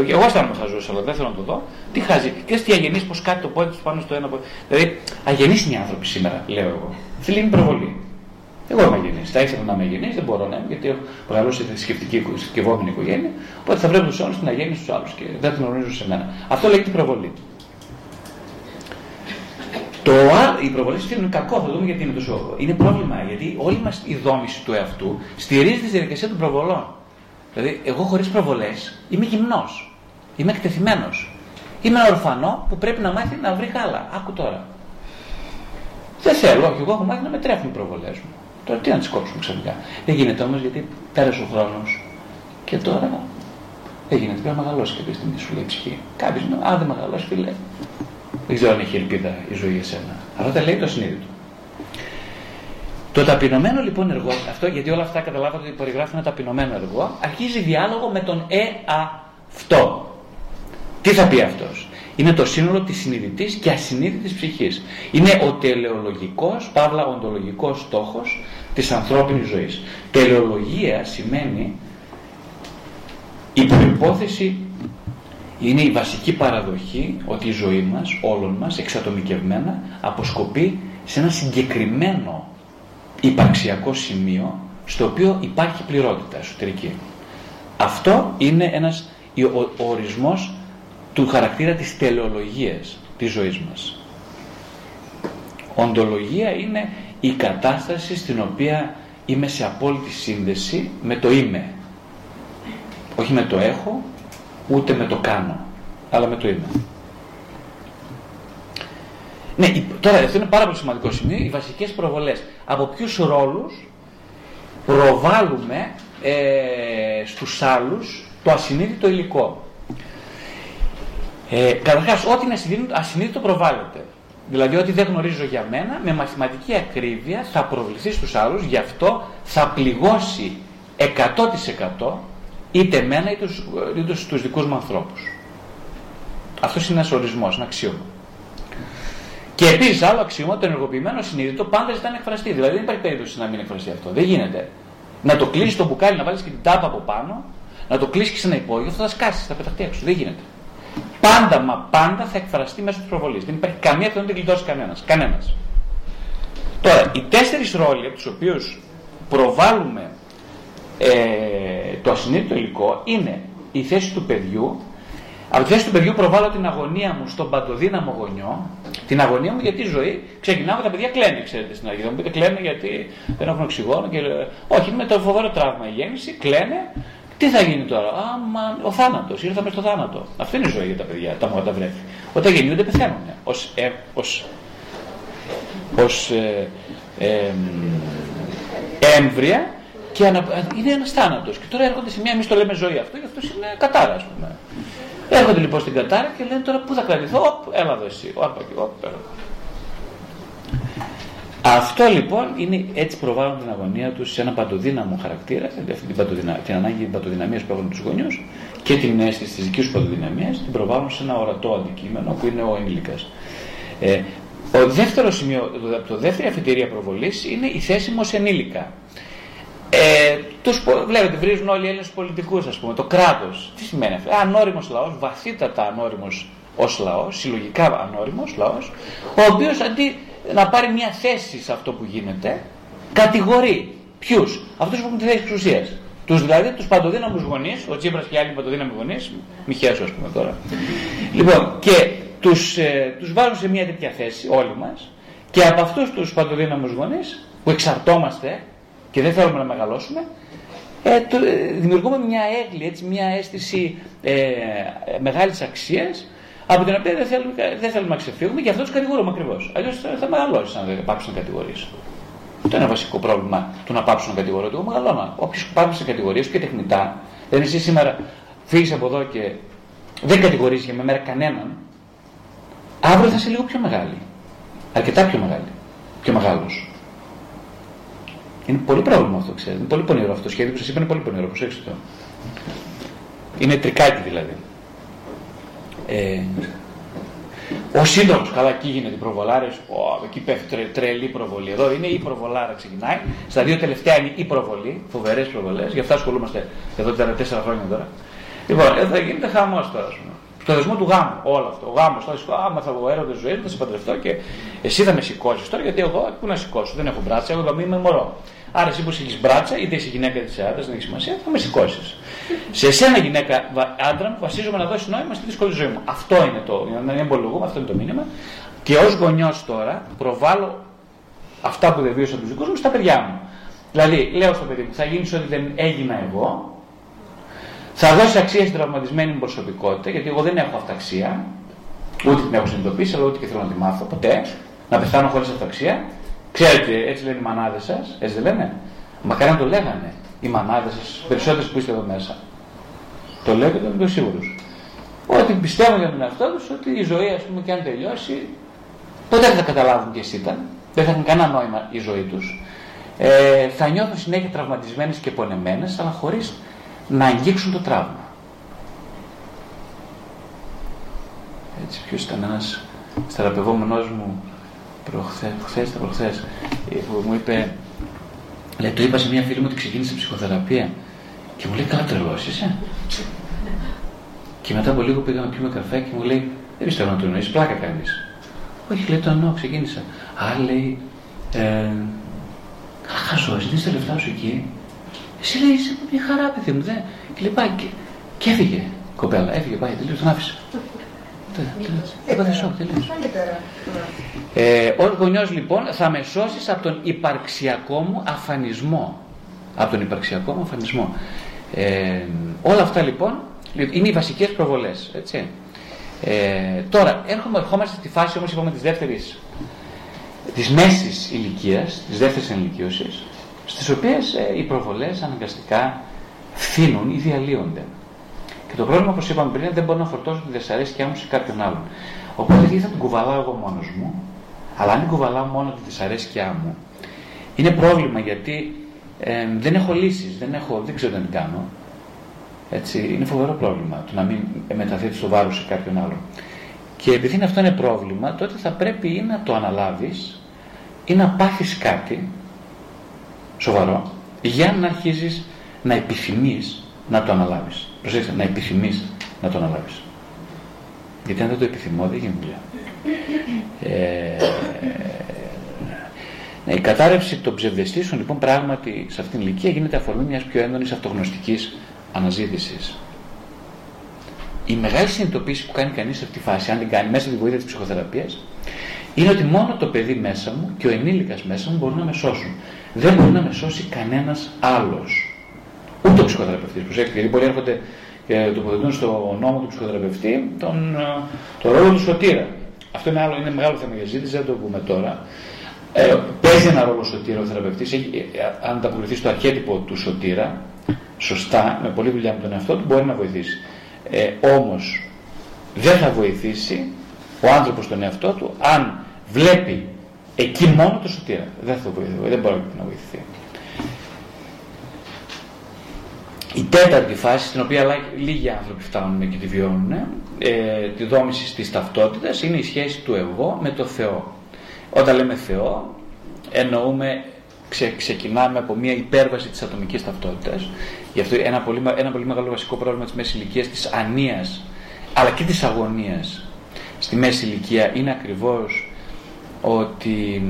Εγώ αισθάνομαι χαζό, αλλά δεν θέλω να το δω. Τι χάζει. Και τι αγενεί, πως κάτι το πόδι τους πάνω στο ένα πόδι. Δηλαδή, αγενείς είναι οι άνθρωποι σήμερα, λέω εγώ. Θέλει είναι προβολή. Εγώ είμαι αγενή. Θα ήθελα να είμαι αγενή, δεν μπορώ να είμαι, γιατί έχω μεγαλώσει σε θρησκευτική συσκευόμενη οικογένεια. Οπότε θα βλέπω τους άλλου την αγέννη στου άλλους και δεν την γνωρίζω σε μένα. Αυτό λέγεται προβολή. Το οι προβολέ είναι κακό, θα δούμε γιατί είναι τόσο. Είναι πρόβλημα, γιατί όλη μας η δόμηση του εαυτού στηρίζεται στη διαδικασία των προβολών. Δηλαδή, εγώ χωρίς προβολές είμαι γυμνός. Είμαι εκτεθειμένος. Είμαι ένα ορφανό που πρέπει να μάθει να βρει γάλα. Άκου τώρα. Δεν θέλω, όχι, εγώ έχω μάθει να με τρέφουν οι προβολές μου. Τώρα τι να τις κόψουμε ξαφνικά. Δεν γίνεται όμως γιατί πέρασε ο χρόνος και τώρα δεν γίνεται. Πρέπει να μεγαλώσει κάποια στιγμή σου λέει ψυχή. Κάποιος, αν δεν μεγαλώσει, φίλε, δεν ξέρω αν έχει ελπίδα η ζωή για σένα. Αυτό τα λέει το συνείδητο. Το ταπεινωμένο λοιπόν εργό, αυτό γιατί όλα αυτά καταλάβατε ότι περιγράφουν ένα ταπεινωμένο εργό, αρχίζει διάλογο με τον εαυτό. Τι θα πει αυτός; Είναι το σύνολο της συνειδητής και ασυνείδητης ψυχής. Είναι ο τελεολογικός, παύλα οντολογικός στόχος της ανθρώπινης ζωής. Τελεολογία σημαίνει η προϋπόθεση είναι η βασική παραδοχή ότι η ζωή μας, όλων μας, εξατομικευμένα, αποσκοπεί σε ένα συγκεκριμένο υπαρξιακό σημείο στο οποίο υπάρχει πληρότητα εσωτερική. Αυτό είναι ένας ο, ορισμός του χαρακτήρα της τελεολογίας της ζωής μας. Οντολογία είναι η κατάσταση στην οποία είμαι σε απόλυτη σύνδεση με το είμαι. Όχι με το έχω, ούτε με το κάνω, αλλά με το είμαι. Ναι, τώρα αυτό είναι πάρα πολύ σημαντικό σημείο, οι βασικές προβολές. Από ποιους ρόλους προβάλλουμε ε, στους άλλους το ασυνείδητο υλικό; Ε, Καταρχάς, ό,τι είναι ασυνείδητο, ασυνείδητο προβάλλεται. Δηλαδή, ό,τι δεν γνωρίζω για μένα, με μαθηματική ακρίβεια θα προβληθεί στους άλλους, γι' αυτό θα πληγώσει 100% είτε εμένα είτε τους, είτε τους δικούς μου ανθρώπους. Αυτός είναι ένας ορισμός, ένα αξίωμα. Και επίσης άλλο αξίωμα, το ενεργοποιημένο συνείδητο πάντα ζητά να εκφραστεί. Δηλαδή δεν υπάρχει περίπτωση να μην εκφραστεί αυτό. Δεν γίνεται. Να το κλείσει το μπουκάλι, να βάλεις και την τάπα από πάνω, να το κλείσει και σε ένα υπόγειο, αυτό θα σκάσεις, θα πεταχτεί έξω. Δεν γίνεται. Πάντα μα πάντα θα εκφραστεί μέσω της προβολής. Δεν υπάρχει καμία που να την γλιτώσει κανένας. Κανένας. Τώρα, οι τέσσερις ρόλοι από τους οποίους προβάλλουμε ε, το ασυνείδητο υλικό είναι η θέση του παιδιού. Από τη θέση του παιδιού προβάλλω την αγωνία μου στον παντοδύναμο γονιό. Την αγωνία μου γιατί η ζωή ξεκινάμε τα παιδιά κλαίνουν, ξέρετε στην αρχή. Θα μου πείτε κλαίνουν γιατί δεν έχουν οξυγόνο. Και... Όχι, είναι το φοβερό τραύμα η γέννηση, κλαίνε. Τι θα γίνει τώρα, Άμα ο θάνατος, ήρθαμε στο θάνατο. Αυτή είναι η ζωή για τα παιδιά, τα μότα βρέφη. Όταν γεννιούνται πεθαίνουν. Ω ε, ως, ως, ε, ε, έμβρια και ανα... είναι ένας θάνατος. Και τώρα έρχονται σε μια, εμείς το λέμε ζωή αυτό, και αυτό είναι κατάρα, ας πούμε. Έρχονται λοιπόν στην κατάρα και λένε τώρα πού θα κρατηθώ, οπ, έλα εδώ εσύ, οπ, οπ, Αυτό λοιπόν είναι έτσι προβάλλουν την αγωνία τους σε ένα παντοδύναμο χαρακτήρα, δηλαδή την, παντοδυνα... την ανάγκη παντοδυναμίας που έχουν τους γονεί και την αίσθηση της δικής τους παντοδυναμίας, την προβάλλουν σε ένα ορατό αντικείμενο που είναι ο ενήλικα. Ε, ο δεύτερο σημείο, το δεύτερη αφιτηρία προβολής είναι η θέση μου ενήλικα. Ε, τους, βλέπετε, βρίζουν όλοι οι Έλληνες πολιτικούς, ας πούμε, το κράτος. Τι σημαίνει αυτό; Ανώριμος λαός, βαθύτατα ανώριμος ως λαός, συλλογικά ανώριμος λαός, ο οποίος αντί να πάρει μια θέση σε αυτό που γίνεται, κατηγορεί. Ποιους, αυτούς που έχουν τη θέση εξουσία. Τους δηλαδή τους παντοδύναμους γονείς, ο Τσίπρας και οι άλλοι παντοδύναμοι γονείς, μη χέσω ας πούμε τώρα. Λοιπόν, και τους ε, τους βάζουν σε μια τέτοια θέση, όλοι μας, και από αυτούς τους παντοδύναμους γονείς, που εξαρτώμαστε και δεν θέλουμε να μεγαλώσουμε, ε, το, ε, δημιουργούμε μια έγκλη, έτσι, μια αίσθηση ε, μεγάλης αξίας από την οποία δεν θέλουμε, δεν θέλουμε να ξεφύγουμε και αυτό τους κατηγορούμε ακριβώς. Αλλιώς θα μεγαλώσεις αν δεν πάψουν να κατηγορήσει. Αυτό είναι ένα βασικό πρόβλημα του να πάψουν να κατηγορούνται. Εγώ μεγαλώνω. Όποιος πάψει σε κατηγορίες και τεχνητά, δεν εσύ σήμερα φύγεις από εδώ και δεν κατηγορήσει για με μέρα κανέναν, αύριο θα είσαι λίγο πιο μεγάλη. Αρκετά πιο μεγάλη. Πιο μεγάλος. Είναι πολύ πρόβλημα αυτό, ξέρετε. Είναι πολύ πονηρό αυτό το σχέδιο που σας είπα είναι πολύ πονηρό. Προσέξτε το. Είναι τρικάκι δηλαδή. Ε, ο σύντομο, καλά, εκεί γίνεται η προβολάρε. Εκεί πέφτει τρε, τρελή προβολή. Εδώ είναι η προβολάρα, ξεκινάει. Στα δύο τελευταία είναι η προβολή, φοβερές προβολές. Γι' αυτά ασχολούμαστε εδώ τα τέσσερα χρόνια τώρα. Λοιπόν, εδώ γίνεται χαμός τώρα, ας πούμε. Στο δεσμό του γάμου, όλο αυτό. Ο γάμος, θα σου άμα θα βγω έρωτα ζωή θα σε παντρευτώ και εσύ θα με σηκώσεις τώρα, γιατί εγώ πού να σηκώσω, δεν έχω μπράτσα, εγώ θα είμαι μωρό. Άρα εσύ που έχεις μπράτσα, είτε είσαι γυναίκα είτε άντρας, δεν έχει σημασία, θα με σηκώσεις. Σε εσένα γυναίκα άντρα μου βασίζομαι να δώσεις νόημα στη δύσκολη ζωή μου. Αυτό είναι το, για να εμπολογούμε, αυτό είναι το μήνυμα. Και ως γονιός τώρα προβάλλω αυτά που δεν βίωσα τους δικούς μου στα παιδιά μου. Δηλαδή, λέω στο παιδί μου, θα γίνεις ό,τι δεν έγινα εγώ, θα δώσεις αξία στην τραυματισμένη μου προσωπικότητα, γιατί εγώ δεν έχω αυταξία, ούτε την έχω συνειδητοποιήσει, αλλά ούτε και θέλω να τη μάθω ποτέ, να πεθάνω χωρίς αυταξία Ξέρετε, έτσι λένε οι μανάδες σας, έτσι δεν λένε; Μακάρι να το λέγανε οι μανάδες σας, περισσότερες που είστε εδώ μέσα. Το λέω και το είμαι σίγουρος. Ότι πιστεύω για τον εαυτό τους ότι η ζωή, ας πούμε, και αν τελειώσει, ποτέ δεν θα καταλάβουν ποιες ήταν. Δεν θα έχουν κανένα νόημα η ζωή τους. Ε, θα νιώθουν συνέχεια τραυματισμένες και πονεμένες, αλλά χωρίς να αγγίξουν το τραύμα. Έτσι, ποιος ήταν ένας θεραπευόμενο μου προχθές, προχθές, προχθές, ε, που μου είπε, λέει, το είπα σε μια φίλη μου ότι ξεκίνησε ψυχοθεραπεία και μου λέει, καλά τρελός είσαι. Και μετά από λίγο πήγαμε να πιούμε καφέ και μου λέει, δεν πιστεύω να το εννοείς, πλάκα κάνεις. Όχι, λέει, το εννοώ, ξεκίνησα. Α, λέει, ε, καλά χαζό, εσύ δίνεις τα λεφτά σου εκεί. Εσύ λέει, είσαι μια χαρά, παιδί μου, δε. Και λέει, πάει, και, και έφυγε, κοπέλα, έφυγε, πάει, τελείως, τον άφησε. Ε, Ω γονιός λοιπόν θα με σώσεις από τον υπαρξιακό μου αφανισμό. Από τον υπαρξιακό μου αφανισμό. Ε, όλα αυτά λοιπόν είναι οι βασικές προβολές. Ε, τώρα, έρχομαι, ερχόμαστε στη φάση όμω είπαμε της δεύτερης της μέσης ηλικίας, της δεύτερης ενηλικίωσης, στις οποίες ε, οι προβολές αναγκαστικά φθήνουν ή διαλύονται. Και το πρόβλημα, όπως είπαμε πριν, δεν μπορώ να φορτώσω τη δυσαρέσκειά μου σε κάποιον άλλον. Οπότε τι θα την κουβαλάω εγώ μόνος μου, αλλά αν την κουβαλάω μόνο τη δυσαρέσκειά μου, είναι πρόβλημα γιατί ε, δεν έχω λύσεις, δεν, έχω, δεν ξέρω τι να κάνω. Έτσι, είναι φοβερό πρόβλημα το να μην μεταθέτεις το βάρος σε κάποιον άλλον. Και επειδή αυτό είναι πρόβλημα, τότε θα πρέπει ή να το αναλάβεις ή να πάθεις κάτι σοβαρό για να αρχίζεις να επιθυμείς να το αναλάβεις. Προσέξτε, να επιθυμείς να το αναλάβεις. Γιατί αν δεν το επιθυμώ δεν γίνει δουλειά. Ε, ναι, η κατάρρευση των ψευδεστήσεων λοιπόν πράγματι σε αυτήν την ηλικία γίνεται αφορμή μιας πιο έντονης αυτογνωστικής αναζήτησης. Η μεγάλη συνειδητοποίηση που κάνει κανείς σε αυτή τη φάση, αν την κάνει μέσα από τη βοήθεια της ψυχοθεραπείας, είναι ότι μόνο το παιδί μέσα μου και ο ενήλικας μέσα μου μπορούν να με σώσουν. Δεν μπορεί να με σώσει κανένας άλλος. Ούτε ο ψυχοθεραπευτής. Προσέξτε, γιατί πολλοί έρχονται και τοποθετούν στο νόμο του ψυχοθεραπευτή τον, ε, το ρόλο του σωτήρα. Αυτό είναι, άλλο, είναι μεγάλο θέμα για ζήτηση, δεν το πούμε τώρα. Ε, παίζει ένα ρόλο σωτήρα ο θεραπευτής, ε, αν ανταποκριθεί στο αρχέτυπο του σωτήρα, σωστά, με πολλή δουλειά με τον εαυτό του, μπορεί να βοηθήσει. Ε, Όμως δεν θα βοηθήσει ο άνθρωπος τον εαυτό του αν βλέπει εκεί μόνο το σωτήρα. Δεν θα βοηθήσει, δεν μπορεί να βοηθηθεί. Η τέταρτη φάση, στην οποία λίγοι άνθρωποι φτάνουν και τη βιώνουν, ε, τη δόμηση της ταυτότητας, είναι η σχέση του εγώ με το Θεό. Όταν λέμε Θεό, εννοούμε, ξε, ξεκινάμε από μια υπέρβαση της ατομικής ταυτότητας. Γι' αυτό ένα πολύ, ένα πολύ μεγάλο βασικό πρόβλημα της μέσης ηλικίας, της ανίας, αλλά και της αγωνίας στη μέση ηλικία είναι ακριβώς ότι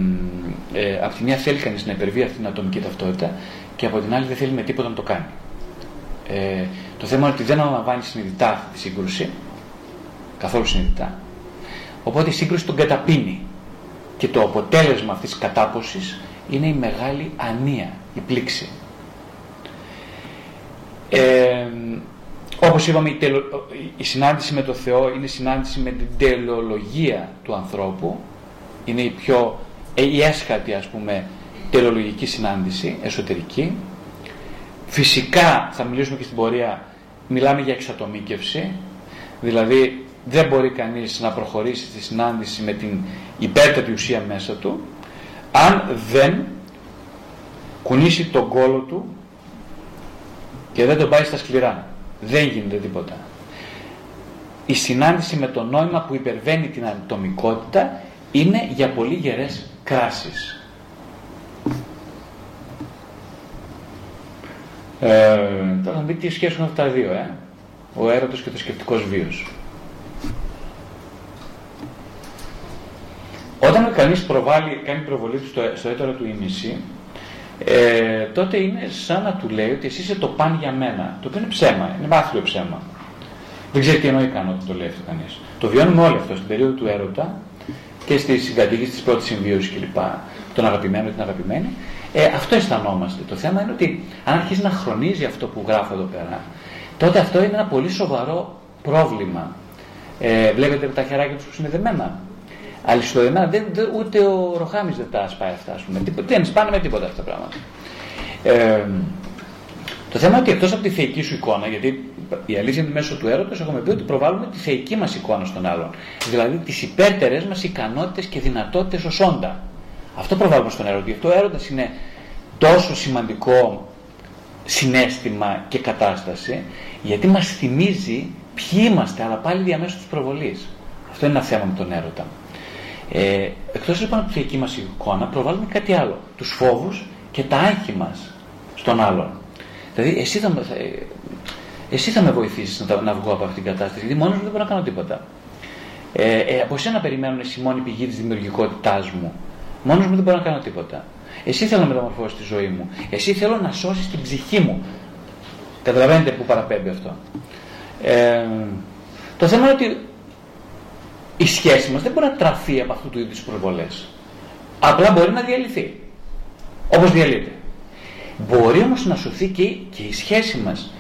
ε, από τη μια θέλει κανείς να υπερβεί αυτή την ατομική ταυτότητα και από την άλλη δεν θέλει με τίποτα να το κάνει. Ε, το θέμα είναι ότι δεν αναλαμβάνει συνειδητά αυτή τη σύγκρουση, καθόλου συνειδητά. Οπότε η σύγκρουση τον καταπίνει. Και το αποτέλεσμα αυτής της κατάποσης είναι η μεγάλη ανία, η πλήξη. Ε, όπως είπαμε η, η συνάντηση με το Θεό είναι η συνάντηση με την τελεολογία του ανθρώπου είναι η πιο ε, η έσχατη ας πούμε τελεολογική συνάντηση εσωτερική Φυσικά θα μιλήσουμε και στην πορεία, μιλάμε για εξατομίκευση, δηλαδή δεν μπορεί κανείς να προχωρήσει στη συνάντηση με την υπέρτατη ουσία μέσα του, αν δεν κουνήσει τον κόλο του και δεν τον πάει στα σκληρά. Δεν γίνεται τίποτα. Η συνάντηση με το νόημα που υπερβαίνει την ατομικότητα είναι για πολύ γερές κράσεις. Ε, τώρα θα τι σχέση έχουν αυτά τα δύο, ε; ο έρωτος και το σκεπτικός βίος. Όταν κανείς προβάλλει, κάνει προβολή του στο, στο έτερο του ήμιση, ε, τότε είναι σαν να του λέει ότι εσύ είσαι το παν για μένα. Το οποίο είναι ψέμα, είναι μάθημα ψέμα. Δεν ξέρει τι εννοεί καν όταν το λέει αυτό κανείς. Το βιώνουμε όλοι αυτό στην περίοδο του έρωτα και στη συγκατοίκηση της πρώτης συμβίωσης κλπ. Τον αγαπημένο ή την αγαπημένη. Ε, αυτό αισθανόμαστε. Το θέμα είναι ότι αν αρχίσει να χρονίζει αυτό που γράφω εδώ πέρα, τότε αυτό είναι ένα πολύ σοβαρό πρόβλημα. Ε, βλέπετε τα χεράκια τους που είναι δεμένα. Αλυσοδεμένα, δεν, ούτε ο Ροχάμι δεν τα σπάει αυτά. Ας πούμε. Δεν σπάνε με τίποτα αυτά τα πράγματα. Ε, το θέμα είναι ότι εκτός από τη θεϊκή σου εικόνα, γιατί η αλήθεια είναι μέσω του έρωτος, έχουμε πει ότι προβάλλουμε τη θεϊκή μας εικόνα στον άλλον. Δηλαδή τις υπέρτερες μας ικανότητες και δυνατότητες ως όντα. Αυτό προβάλλουμε στον έρωτα. Γι' αυτό ο έρωτας είναι τόσο σημαντικό συνέστημα και κατάσταση, γιατί μας θυμίζει ποιοι είμαστε, αλλά πάλι διαμέσου της προβολής. Αυτό είναι ένα θέμα με τον έρωτα. Ε, εκτός λοιπόν από τη θεϊκή μας εικόνα, προβάλλουμε κάτι άλλο. Τους φόβους και τα άγχη μας στον άλλον. Δηλαδή, εσύ θα, θα, εσύ θα με βοηθήσεις να, να βγω από αυτήν την κατάσταση, γιατί μόνος μου δεν μπορώ να κάνω τίποτα. Ε, ε, από εσένα περιμένουν εσύ μόνη πηγή της δημιουργικότητάς μου. Μόνος μου δεν μπορώ να κάνω τίποτα. Εσύ θέλω να μεταμορφώσεις τη ζωή μου. Εσύ θέλω να σώσεις την ψυχή μου. Καταλαβαίνετε που παραπέμπει αυτό. Ε, το θέμα είναι ότι η σχέση μας δεν μπορεί να τραφεί από αυτού του είδους προβολές. Απλά μπορεί να διαλυθεί. Όπως διαλύεται. Μπορεί όμως να σωθεί και, και η σχέση μας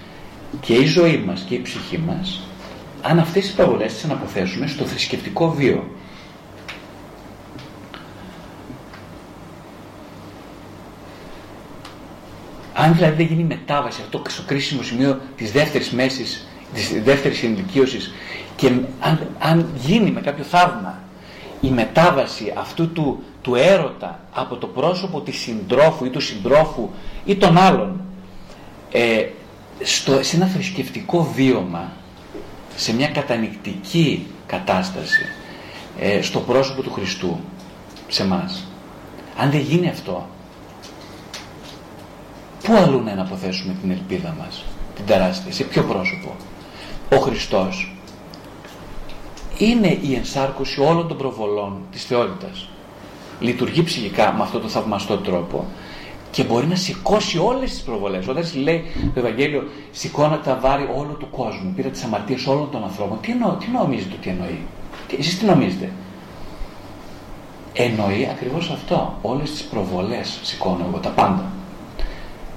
και η ζωή μας και η ψυχή μας αν αυτές τις προβολές τις αναποθέσουμε στο θρησκευτικό βίο. Αν δηλαδή δεν γίνει μετάβαση αυτό στο κρίσιμο σημείο της δεύτερης μέσης, της δεύτερης ενηλικίωσης και αν, αν γίνει με κάποιο θαύμα η μετάβαση αυτού του, του έρωτα από το πρόσωπο της συντρόφου ή του συντρόφου ή των άλλων ε, στο, σε ένα θρησκευτικό βίωμα, σε μια κατανικτική κατάσταση ε, στο πρόσωπο του Χριστού, σε μας. Αν δεν γίνει αυτό, πού αλλού να αποθέσουμε την ελπίδα μας, την τεράστια, σε ποιο πρόσωπο; Ο Χριστός είναι η ενσάρκωση όλων των προβολών της θεότητας. Λειτουργεί ψυχικά με αυτόν τον θαυμαστό τρόπο και μπορεί να σηκώσει όλες τις προβολές. Όταν λέει το Ευαγγέλιο σηκώνα τα βάρη όλου του κόσμου, πήρα τις αμαρτίες όλων των ανθρώπων. Τι, εννο, τι νομίζετε ότι εννοεί; Τι, εσείς τι νομίζετε; Εννοεί ακριβώς αυτό. Όλες τις προβολές σηκώνω εγώ, τα πάντα.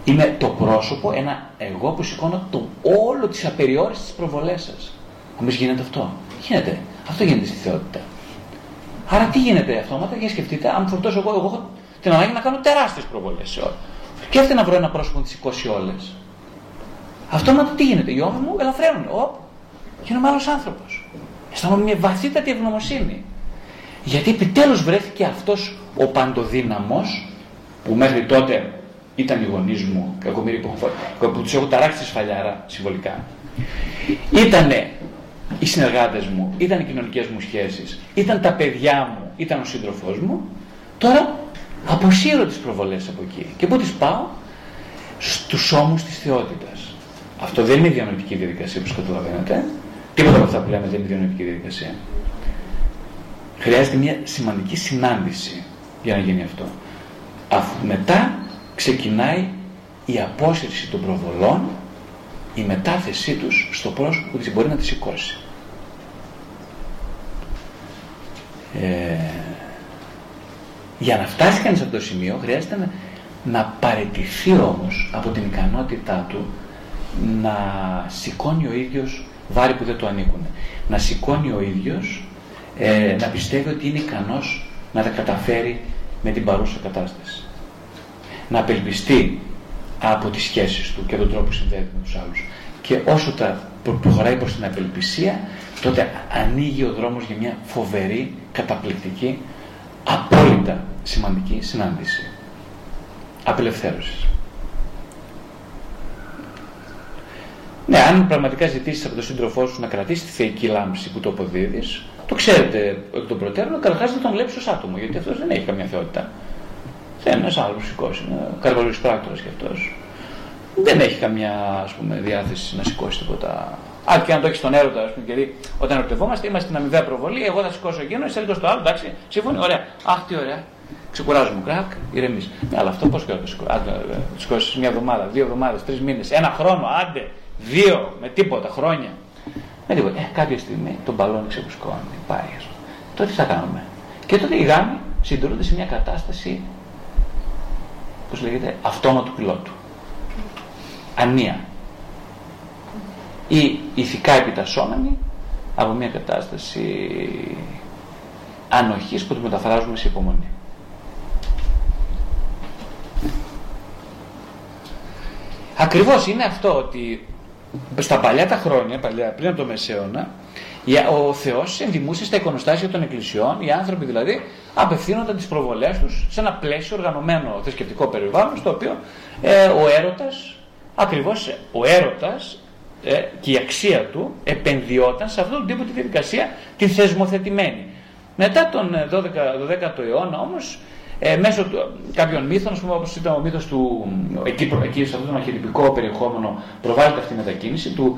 Είμαι το πρόσωπο, ένα εγώ που σηκώνω το όλο τις απεριόριστες προβολές σας. Όμως γίνεται αυτό. Γίνεται. Αυτό γίνεται στη θεότητα. Άρα τι γίνεται αυτόματα και σκεφτείτε, αν φορτώσω εγώ, εγώ έχω την ανάγκη να κάνω τεράστιες προβολές σε όλα. Σκέφτε να βρω ένα πρόσωπο να τις σηκώσει όλες. Αυτόματα τι γίνεται, οι ώμοι μου ελαφραίνουν. Οπ, γίνομαι άλλος άνθρωπος. Αισθάνομαι μια βαθύτατη ευγνωμοσύνη. Γιατί επιτέλους βρέθηκε αυτός ο παντοδύναμος που μέχρι τότε ήταν οι γονείς μου, κακομίρι που, που τους έχω ταράξει τη σφαλιάρα συμβολικά. Ήτανε οι συνεργάτες μου, ήταν οι κοινωνικές μου σχέσεις, ήταν τα παιδιά μου, ήταν ο σύντροφός μου, τώρα αποσύρω τις προβολές από εκεί. Και πού τις πάω; Στους ώμους της θεότητας. Αυτό δεν είναι διανοητική διαδικασία όπως καταλαβαίνετε. Τίποτα από αυτά που λέμε δεν είναι διανοητική διαδικασία. Χρειάζεται μια σημαντική συνάντηση για να γίνει αυτό. Αφού μετά ξεκινάει η απόσυρση των προβολών η μετάθεσή τους στο πρόσωπο που μπορεί να τη σηκώσει. Ε, για να φτάσει κανείς σε αυτό το σημείο χρειάζεται να, να παραιτηθεί όμως από την ικανότητά του να σηκώνει ο ίδιος βάρη που δεν του ανήκουν. Να σηκώνει ο ίδιος, ε, να πιστεύει ότι είναι ικανός να τα καταφέρει με την παρούσα κατάσταση. Να απελπιστεί από τις σχέσεις του και τον τρόπο που συνδέεται με τους άλλους. Και όσο τα προχωράει προς την απελπισία, τότε ανοίγει ο δρόμος για μια φοβερή, καταπληκτική, απόλυτα σημαντική συνάντηση. Απελευθέρωσης. Ναι, αν πραγματικά ζητήσεις από τον σύντροφό σου να κρατήσει τη θεϊκή λάμψη που το αποδίδεις, το ξέρετε εκ των προτέρων, καταρχάς δεν τον βλέπει ως άτομο, γιατί αυτός δεν έχει καμία θεότητα. Δεν είναι ένας άλλος σηκώσει, είναι καρβαλή πράκτορας κι αυτός. Δεν έχει καμιά ας πούμε, διάθεση να σηκώσει τίποτα. Αν και αν το έχεις στον έρωτα, ας πούμε, γιατί όταν ερωτευόμαστε είμαστε στην αμοιβαία προβολή, εγώ θα σηκώσω εκείνο, εσύ θα στο άλλο, εντάξει, σύμφωνοι, ωραία. Αχ, τι ωραία. Ξεκουράζουμε, κράκ, ηρεμείς. Ναι, αλλά αυτό πώς και το σηκώσεις μια εβδομάδα, δύο εβδομάδες, τρεις μήνες, ένα χρόνο, άντε, δύο, με τίποτα, χρόνια. Με τίποτα. Ε, κάποια στιγμή τον μπαλόνι ξεπουσκώνει, πάει. Τότε τι θα κάνουμε; Και τότε οι γάμοι συντηρούνται σε μια κατάσταση, πώ λέγεται, αυτόματου πιλότου. Ανία. Ή ηθικά επιτασσόμενοι από μια κατάσταση ανοχής που το μεταφράζουμε σε υπομονή. Ακριβώς είναι αυτό ότι στα παλιά τα χρόνια, παλιά, πριν από το Μεσαίωνα, ο Θεός ενδημούσε στα εικονοστάσια των εκκλησιών, οι άνθρωποι δηλαδή απευθύνονταν τις προβολές τους σε ένα πλαίσιο οργανωμένο θρησκευτικό περιβάλλον, στο οποίο ε, ο έρωτας, ακριβώς ο έρωτας ε, και η αξία του επενδυόταν σε αυτόν τον τύπο τη διαδικασία την θεσμοθετημένη. Μετά τον 12ο ε, αιώνα όμως ε, μέσω του, κάποιων μύθων, πούμε, όπως ήταν ο μύθος του, εκεί, εκεί σε αυτό το αρχιτυπικό περιεχόμενο προβάλλεται αυτή η μετακίνηση του,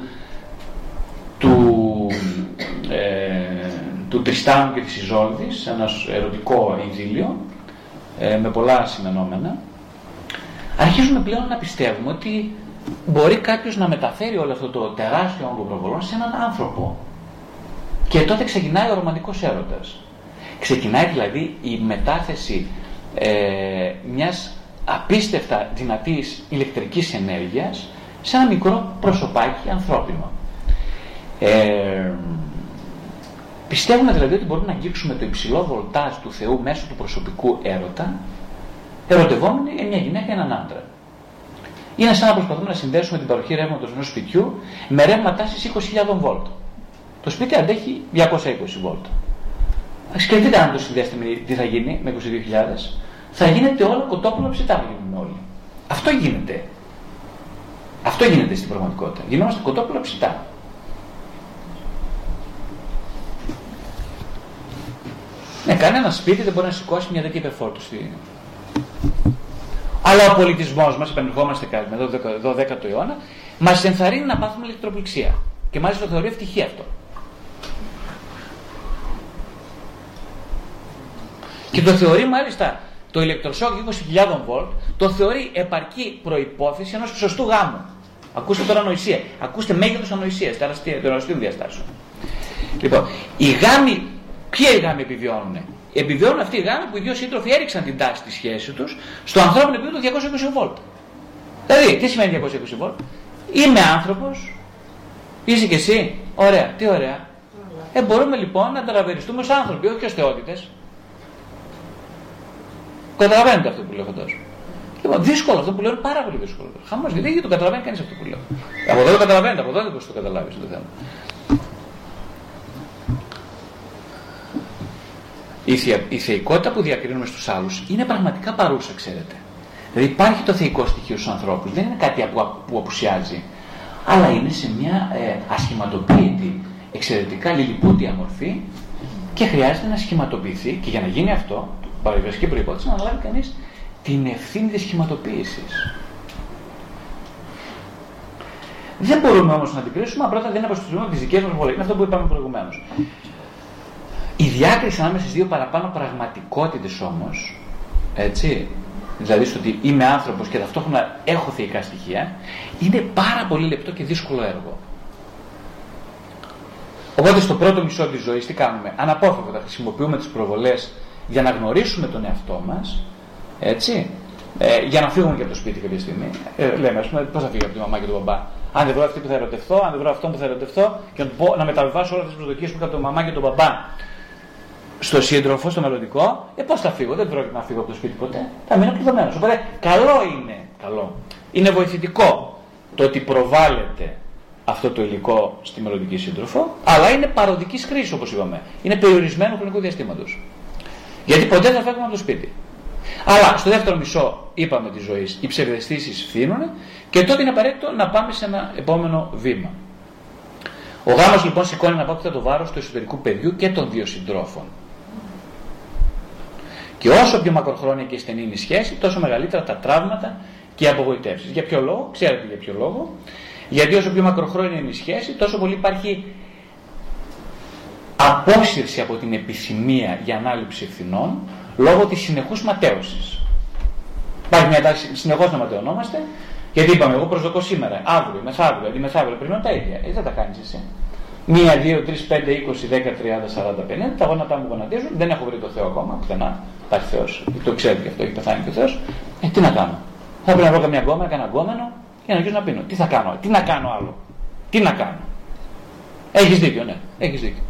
του, ε, του Τριστάνου και της Ιζόλδης, ένας ερωτικό ειδήλιο ε, με πολλά σημενόμενα, αρχίζουμε πλέον να πιστεύουμε ότι μπορεί κάποιος να μεταφέρει όλο αυτό το τεράστιο όγκο προβολών σε έναν άνθρωπο. Και τότε ξεκινάει ο ρομαντικός έρωτας. Ξεκινάει δηλαδή η μετάθεση ε, μιας απίστευτα δυνατής ηλεκτρικής ενέργειας σε ένα μικρό προσωπάκι ανθρώπινο. Ε, πιστεύουμε δηλαδή ότι μπορούμε να αγγίξουμε το υψηλό βολτάζ του Θεού μέσω του προσωπικού έρωτα ερωτευόμενοι μια γυναίκα ή έναν άντρα. Είναι σαν να προσπαθούμε να συνδέσουμε την παροχή ρεύματος ενός σπιτιού με ρεύμα τάσης 20.000 βόλτ. Το σπίτι αντέχει 220 βόλτ. Σκεφτείτε αν το συνδέσετε τι θα γίνει με 22.000 θα γίνεται όλο κοτόπουλο ψητά θα γίνουν όλοι. Αυτό γίνεται. Αυτό γίνεται στην πραγματικότητα. Γινόμαστε κοτόπουλο ψητά. Ναι, κανένα σπίτι δεν μπορεί να σηκώσει μια τέτοια υπερφόρτωση. Αλλά ο πολιτισμός μας, επανερχόμαστε κάτι με το 12ο αιώνα, μας ενθαρρύνει να πάθουμε ηλεκτροπληξία. Και μάλιστα το θεωρεί ευτυχία αυτό. Και το θεωρεί μάλιστα το ηλεκτροσόκ 20.000 βολτ το θεωρεί επαρκή προπόθεση ενός σωστού γάμου. Ακούστε τώρα ανοησία. Ακούστε μέγεθος ανοησίας, τεραστίων διαστάσεων. Λοιπόν, οι γάμοι, ποιοι οι γάμοι επιβιώνουν. Επιβιώνουν αυτοί οι γάμοι που οι δύο σύντροφοι έριξαν την τάση της σχέσης τους στο ανθρώπινο επίπεδο 220 βολτ. Δηλαδή, τι σημαίνει 220 βολτ. Είμαι άνθρωπος, είσαι κι εσύ; Ωραία, τι ωραία. Ε, μπορούμε λοιπόν να ταραβεριστούμε ως άνθρωποι, όχι ως θεότητες. Καταλαβαίνετε αυτό που λέω φαντάζομαι. Λοιπόν, δύσκολο αυτό που λέω είναι πάρα πολύ δύσκολο. Χαμός, γιατί δεν το καταλαβαίνει κανείς αυτό που λέω. Από εδώ το καταλαβαίνετε, από εδώ δεν μπορείς το καταλάβεις το θέμα. Η, θεία, η θεϊκότητα που διακρίνουμε στους άλλους είναι πραγματικά παρούσα, ξέρετε. Δηλαδή υπάρχει το θεϊκό στοιχείο στους ανθρώπους, δεν είναι κάτι που απουσιάζει, αλλά είναι σε μια ε, ασχηματοποίητη, εξαιρετικά λιλιπούτια μορφή και χρειάζεται να σχηματοποιηθεί και για να γίνει αυτό παραδοσιακή προπόθεση να αναλάβει κανείς την ευθύνη της σχηματοποίησης. Δεν μπορούμε όμως να την κρίσουμε, πρώτα δεν αποστηρίζουμε τις δικές μας βολές. Είναι αυτό που είπαμε προηγουμένως. Η διάκριση ανάμεσα στις δύο παραπάνω πραγματικότητες όμως, έτσι, δηλαδή στο ότι είμαι άνθρωπος και ταυτόχρονα έχω θεϊκά στοιχεία, είναι πάρα πολύ λεπτό και δύσκολο έργο. Οπότε στο πρώτο μισό της ζωής τι κάνουμε, αναπόφευκτα χρησιμοποιούμε τις προβολές για να γνωρίσουμε τον εαυτό μας, έτσι, ε, για να φύγουμε και από το σπίτι κάποια στιγμή. Ε, λέμε, ας πούμε, πώς θα φύγω από τη μαμά και τον μπαμπά; Αν δεν βρω αυτή που θα ερωτευτώ, αν δεν βρω αυτόν που θα ερωτευτώ και να, πω, να μεταβιβάσω όλες τις προσδοκίες που είχα από τη μαμά και τον μπαμπά στο σύντροφο, στο μελλοντικό, ε, πώς θα φύγω, δεν πρόκειται να φύγω από το σπίτι ποτέ. Θα μείνω κλειδωμένος. Οπότε, καλό είναι, καλό. Είναι βοηθητικό το ότι προβάλλεται αυτό το υλικό στη μελλοντική σύντροφο, αλλά είναι παροδικής χρήσης όπως είπαμε. Είναι περιορισμένο χρονικού διαστήματος. Γιατί ποτέ δεν φεύγουμε από το σπίτι. Αλλά στο δεύτερο μισό, είπαμε τη ζωή, οι ψευδεστήσεις φθήνουν και τότε είναι απαραίτητο να πάμε σε ένα επόμενο βήμα. Ο γάμος λοιπόν σηκώνει να το βάρος του εσωτερικού παιδιού και των δύο συντρόφων. Και όσο πιο μακροχρόνια και στενή είναι η σχέση, τόσο μεγαλύτερα τα τραύματα και οι απογοητεύσεις. Για ποιο λόγο, ξέρετε για ποιο λόγο. Γιατί όσο πιο μακροχρόνια είναι η σχέση, τόσο πολύ υπάρχει απόσυρση από την επιθυμία για ανάληψη ευθυνών λόγω της συνεχούς ματέωσης. Υπάρχει μια τάξη συνεχώς να ματαιωνόμαστε, γιατί είπαμε εγώ προσδοκώ σήμερα, αύριο, μεθαύριο, αντί μεθαύριο, πριν τα ίδια. Ε, δεν τα κάνεις εσύ. Μία, δύο, τρεις, πέντε, είκοσι, δέκα, τριάντα, σαράντα, πενήντα. Τα γόνατά μου γονατίζουν. Δεν έχω βρει το Θεό ακόμα πουθενά. Υπάρχει Θεός. Το ξέρετε και αυτό, έχει πεθάνει και ο Θεός. Ε, τι να κάνω. Θα πρέπει να βρω καμιά γκόμενα, κανένα γκόμενο και να αρχίσω να πίνω. Τι θα κάνω, τι να κάνω άλλο. Τι να κάνω. Έχεις δίκιο, ναι, έχεις δίκιο.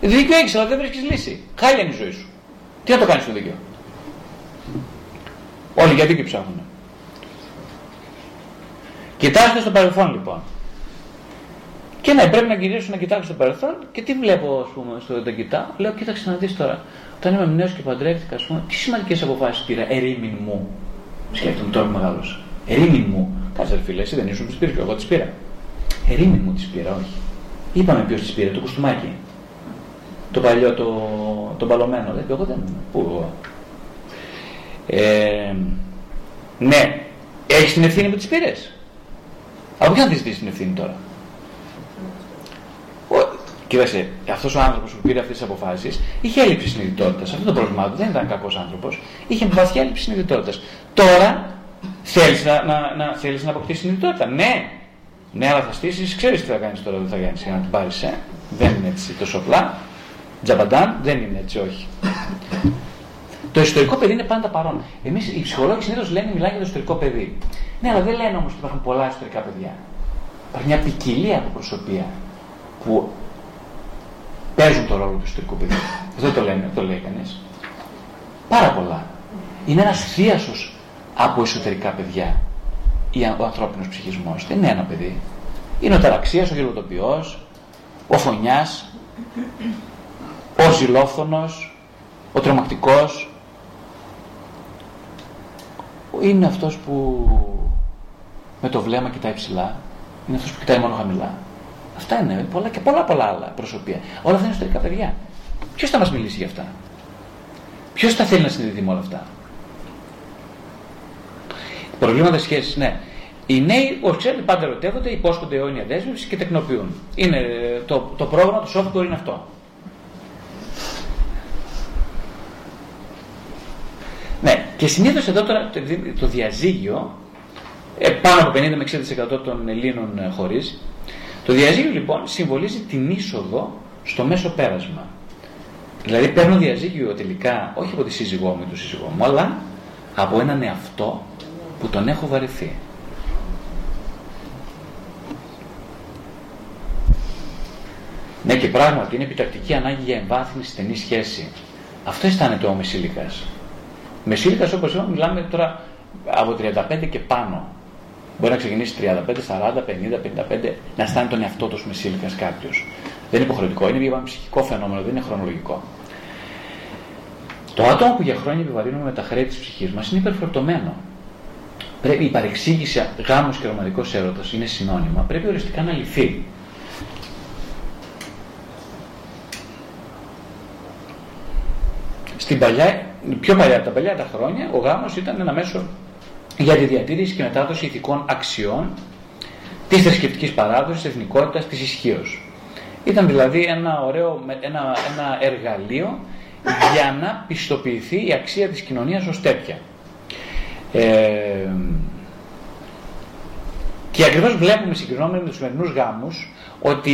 Δίκιο έχεις, αλλά δεν βρίσκεις λύση. Χάλια είναι η ζωή σου. Τι να το κάνεις στο δίκιο. Όλοι για δίκιο ψάχνουν. Κοιτάξτε στο παρελθόν λοιπόν. Και ναι, πρέπει να γυρίσω να κοιτάξω στο παρελθόν και τι βλέπω, ας πούμε, στο δεν κοιτάω. Λέω, κοίταξε να δεις τώρα. Όταν είμαι νέος και παντρεύτηκα, ας πούμε, τι σημαντικές αποφάσεις πήρα, ερήμην μου. Σκέφτομαι τώρα που μεγάλωσα. Ερήμην μου. Κάτσε, φίλε, εσύ δεν ήσουν τις πήρες, εγώ τις πήρα. Ερήμην μου τις πήρα, όχι. Είπαμε ποιος τις πήρε, το κουστούμάκι. Το παλιό, το, το μπαλωμένο. Δεν, εγώ δεν είμαι. Πού εγώ. Ε, ναι, έχεις την ευθύνη που τις πήρες. Από ποιον τη την ευθύνη τώρα. Κοίταξε, αυτός ο άνθρωπος που πήρε αυτές τις αποφάσεις είχε έλλειψη συνειδητότητας. Αυτό το πρόβλημά του δεν ήταν κακός άνθρωπος. Είχε βαθιά έλλειψη συνειδητότητας. Τώρα θέλεις να, να, να, θέλεις να αποκτήσεις συνειδητότητα. Ναι, ναι, αλλά θα στήσεις, ξέρεις τι θα κάνεις τώρα, δεν θα κάνεις για να την πάρεις. Ε; Δεν είναι έτσι τόσο απλά. Τζαμπαντάν, δεν είναι έτσι, όχι. Το ιστορικό παιδί είναι πάντα παρόν. Εμείς οι ψυχολόγοι συνήθως λένε μιλάνε για το ιστορικό παιδί. Ναι, αλλά δεν λένε όμως ότι υπάρχουν πολλά ιστορικά παιδιά. Υπάρχει μια ποικιλία από προσωπία που παίζουν το ρόλο του ιστορικού παιδιού. Δεν το, λένε, το λέει κανείς. Πάρα πολλά. Είναι ένας θίασο από εσωτερικά παιδιά ο ανθρώπινος ψυχισμός. Δεν είναι ένα παιδί. Είναι ο ταραξίας, ο γελοτοποιό, ο φωνιάς, ο ζηλόφθονος, ο τρομακτικός. Είναι αυτός που με το βλέμμα κοιτάει ψηλά. Είναι αυτός που κοιτάει μόνο χαμηλά. Αυτά είναι πολλά και πολλά πολλά άλλα προσωπία. Όλα αυτά είναι ιστορικά παιδιά. Ποιος θα μας μιλήσει για αυτά; Ποιος θα θέλει να συνδεθεί με όλα αυτά; Προβλήματα σχέσης, ναι. Οι νέοι, όπως ξέρετε, πάντα ερωτεύονται, υπόσχονται αιώνια δέσμευση και τεκνοποιούν. Είναι το, το πρόγραμμα του software είναι αυτό. Ναι, και συνήθως εδώ τώρα το διαζύγιο, ε, πάνω από 50 με 60% των Ελλήνων ε, χωρίς, το διαζύγιο λοιπόν συμβολίζει την είσοδο στο μέσο πέρασμα. Δηλαδή παίρνω διαζύγιο τελικά όχι από τη σύζυγό μου ή τον σύζυγό μου, αλλά από έναν εαυτό που τον έχω βαρεθεί. Ναι και πράγματι είναι επιτακτική ανάγκη για εμβάθυνση στενή σχέση. Αυτό αισθάνεται ο Μεσήλικας. Μεσήλικας όπως είπαμε μιλάμε τώρα από 35 και πάνω. Μπορεί να ξεκινήσει 35, 40, 50, 55, να αισθάνεται τον εαυτό του μεσήλικα κάποιος. Δεν είναι υποχρεωτικό, είναι μια ψυχικό φαινόμενο, δεν είναι χρονολογικό. Το άτομο που για χρόνια επιβαρύνουμε με τα χρέη της ψυχής μας είναι υπερφορτωμένο. Πρέπει η παρεξήγηση γάμος και ρομαντικός έρωτας είναι συνώνυμα, πρέπει οριστικά να λυθεί. Στην παλιά, πιο παλιά από τα παλιά τα χρόνια, ο γάμος ήταν ένα μέσο για τη διατήρηση και μετάδοση ηθικών αξιών της θρησκευτικής παράδοσης, της εθνικότητας, της ισχύως. Ήταν δηλαδή ένα ωραίο ένα, ένα εργαλείο για να πιστοποιηθεί η αξία της κοινωνίας ως τέτοια. Ε, και ακριβώς βλέπουμε συγκρινόμενοι με τους σημερινούς γάμους ότι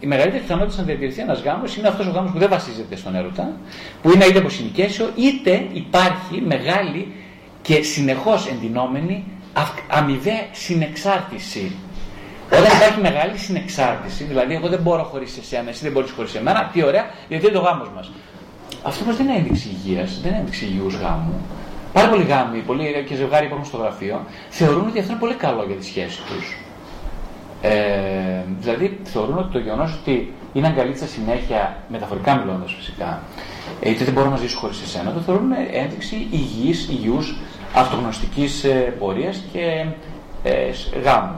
η μεγαλύτερη πιθανότητα να διατηρηθεί ένας γάμος είναι αυτός ο γάμος που δεν βασίζεται στον έρωτα, που είναι είτε από συνοικέσιο, είτε υπάρχει μεγάλη και συνεχώς εντυνόμενη αμοιβαία συνεξάρτηση. Όταν υπάρχει μεγάλη συνεξάρτηση, δηλαδή εγώ δεν μπορώ χωρίς εσένα, εσύ δεν μπορείς χωρίς εμένα, τι ωραία, γιατί είναι το γάμος μας. Αυτό όμως δεν είναι ένδειξη υγείας, δεν είναι ένδειξη υγιούς γάμου. Πάρα πολλοί γάμοι, πολλοί και ζευγάρι που έχουν στο γραφείο, θεωρούν ότι αυτό είναι πολύ καλό για τη σχέση τους. Ε, δηλαδή θεωρούν ότι το γεγονός ότι είναι αγκαλίτσα συνέχεια, μεταφορικά μιλώντας φυσικά, είτε δεν μπορώ να ζήσω χωρίς εσένα, το θεωρούν ένδειξη υγιής, υγιούς αυτογνωστικής ε, πορείας και ε, γάμου.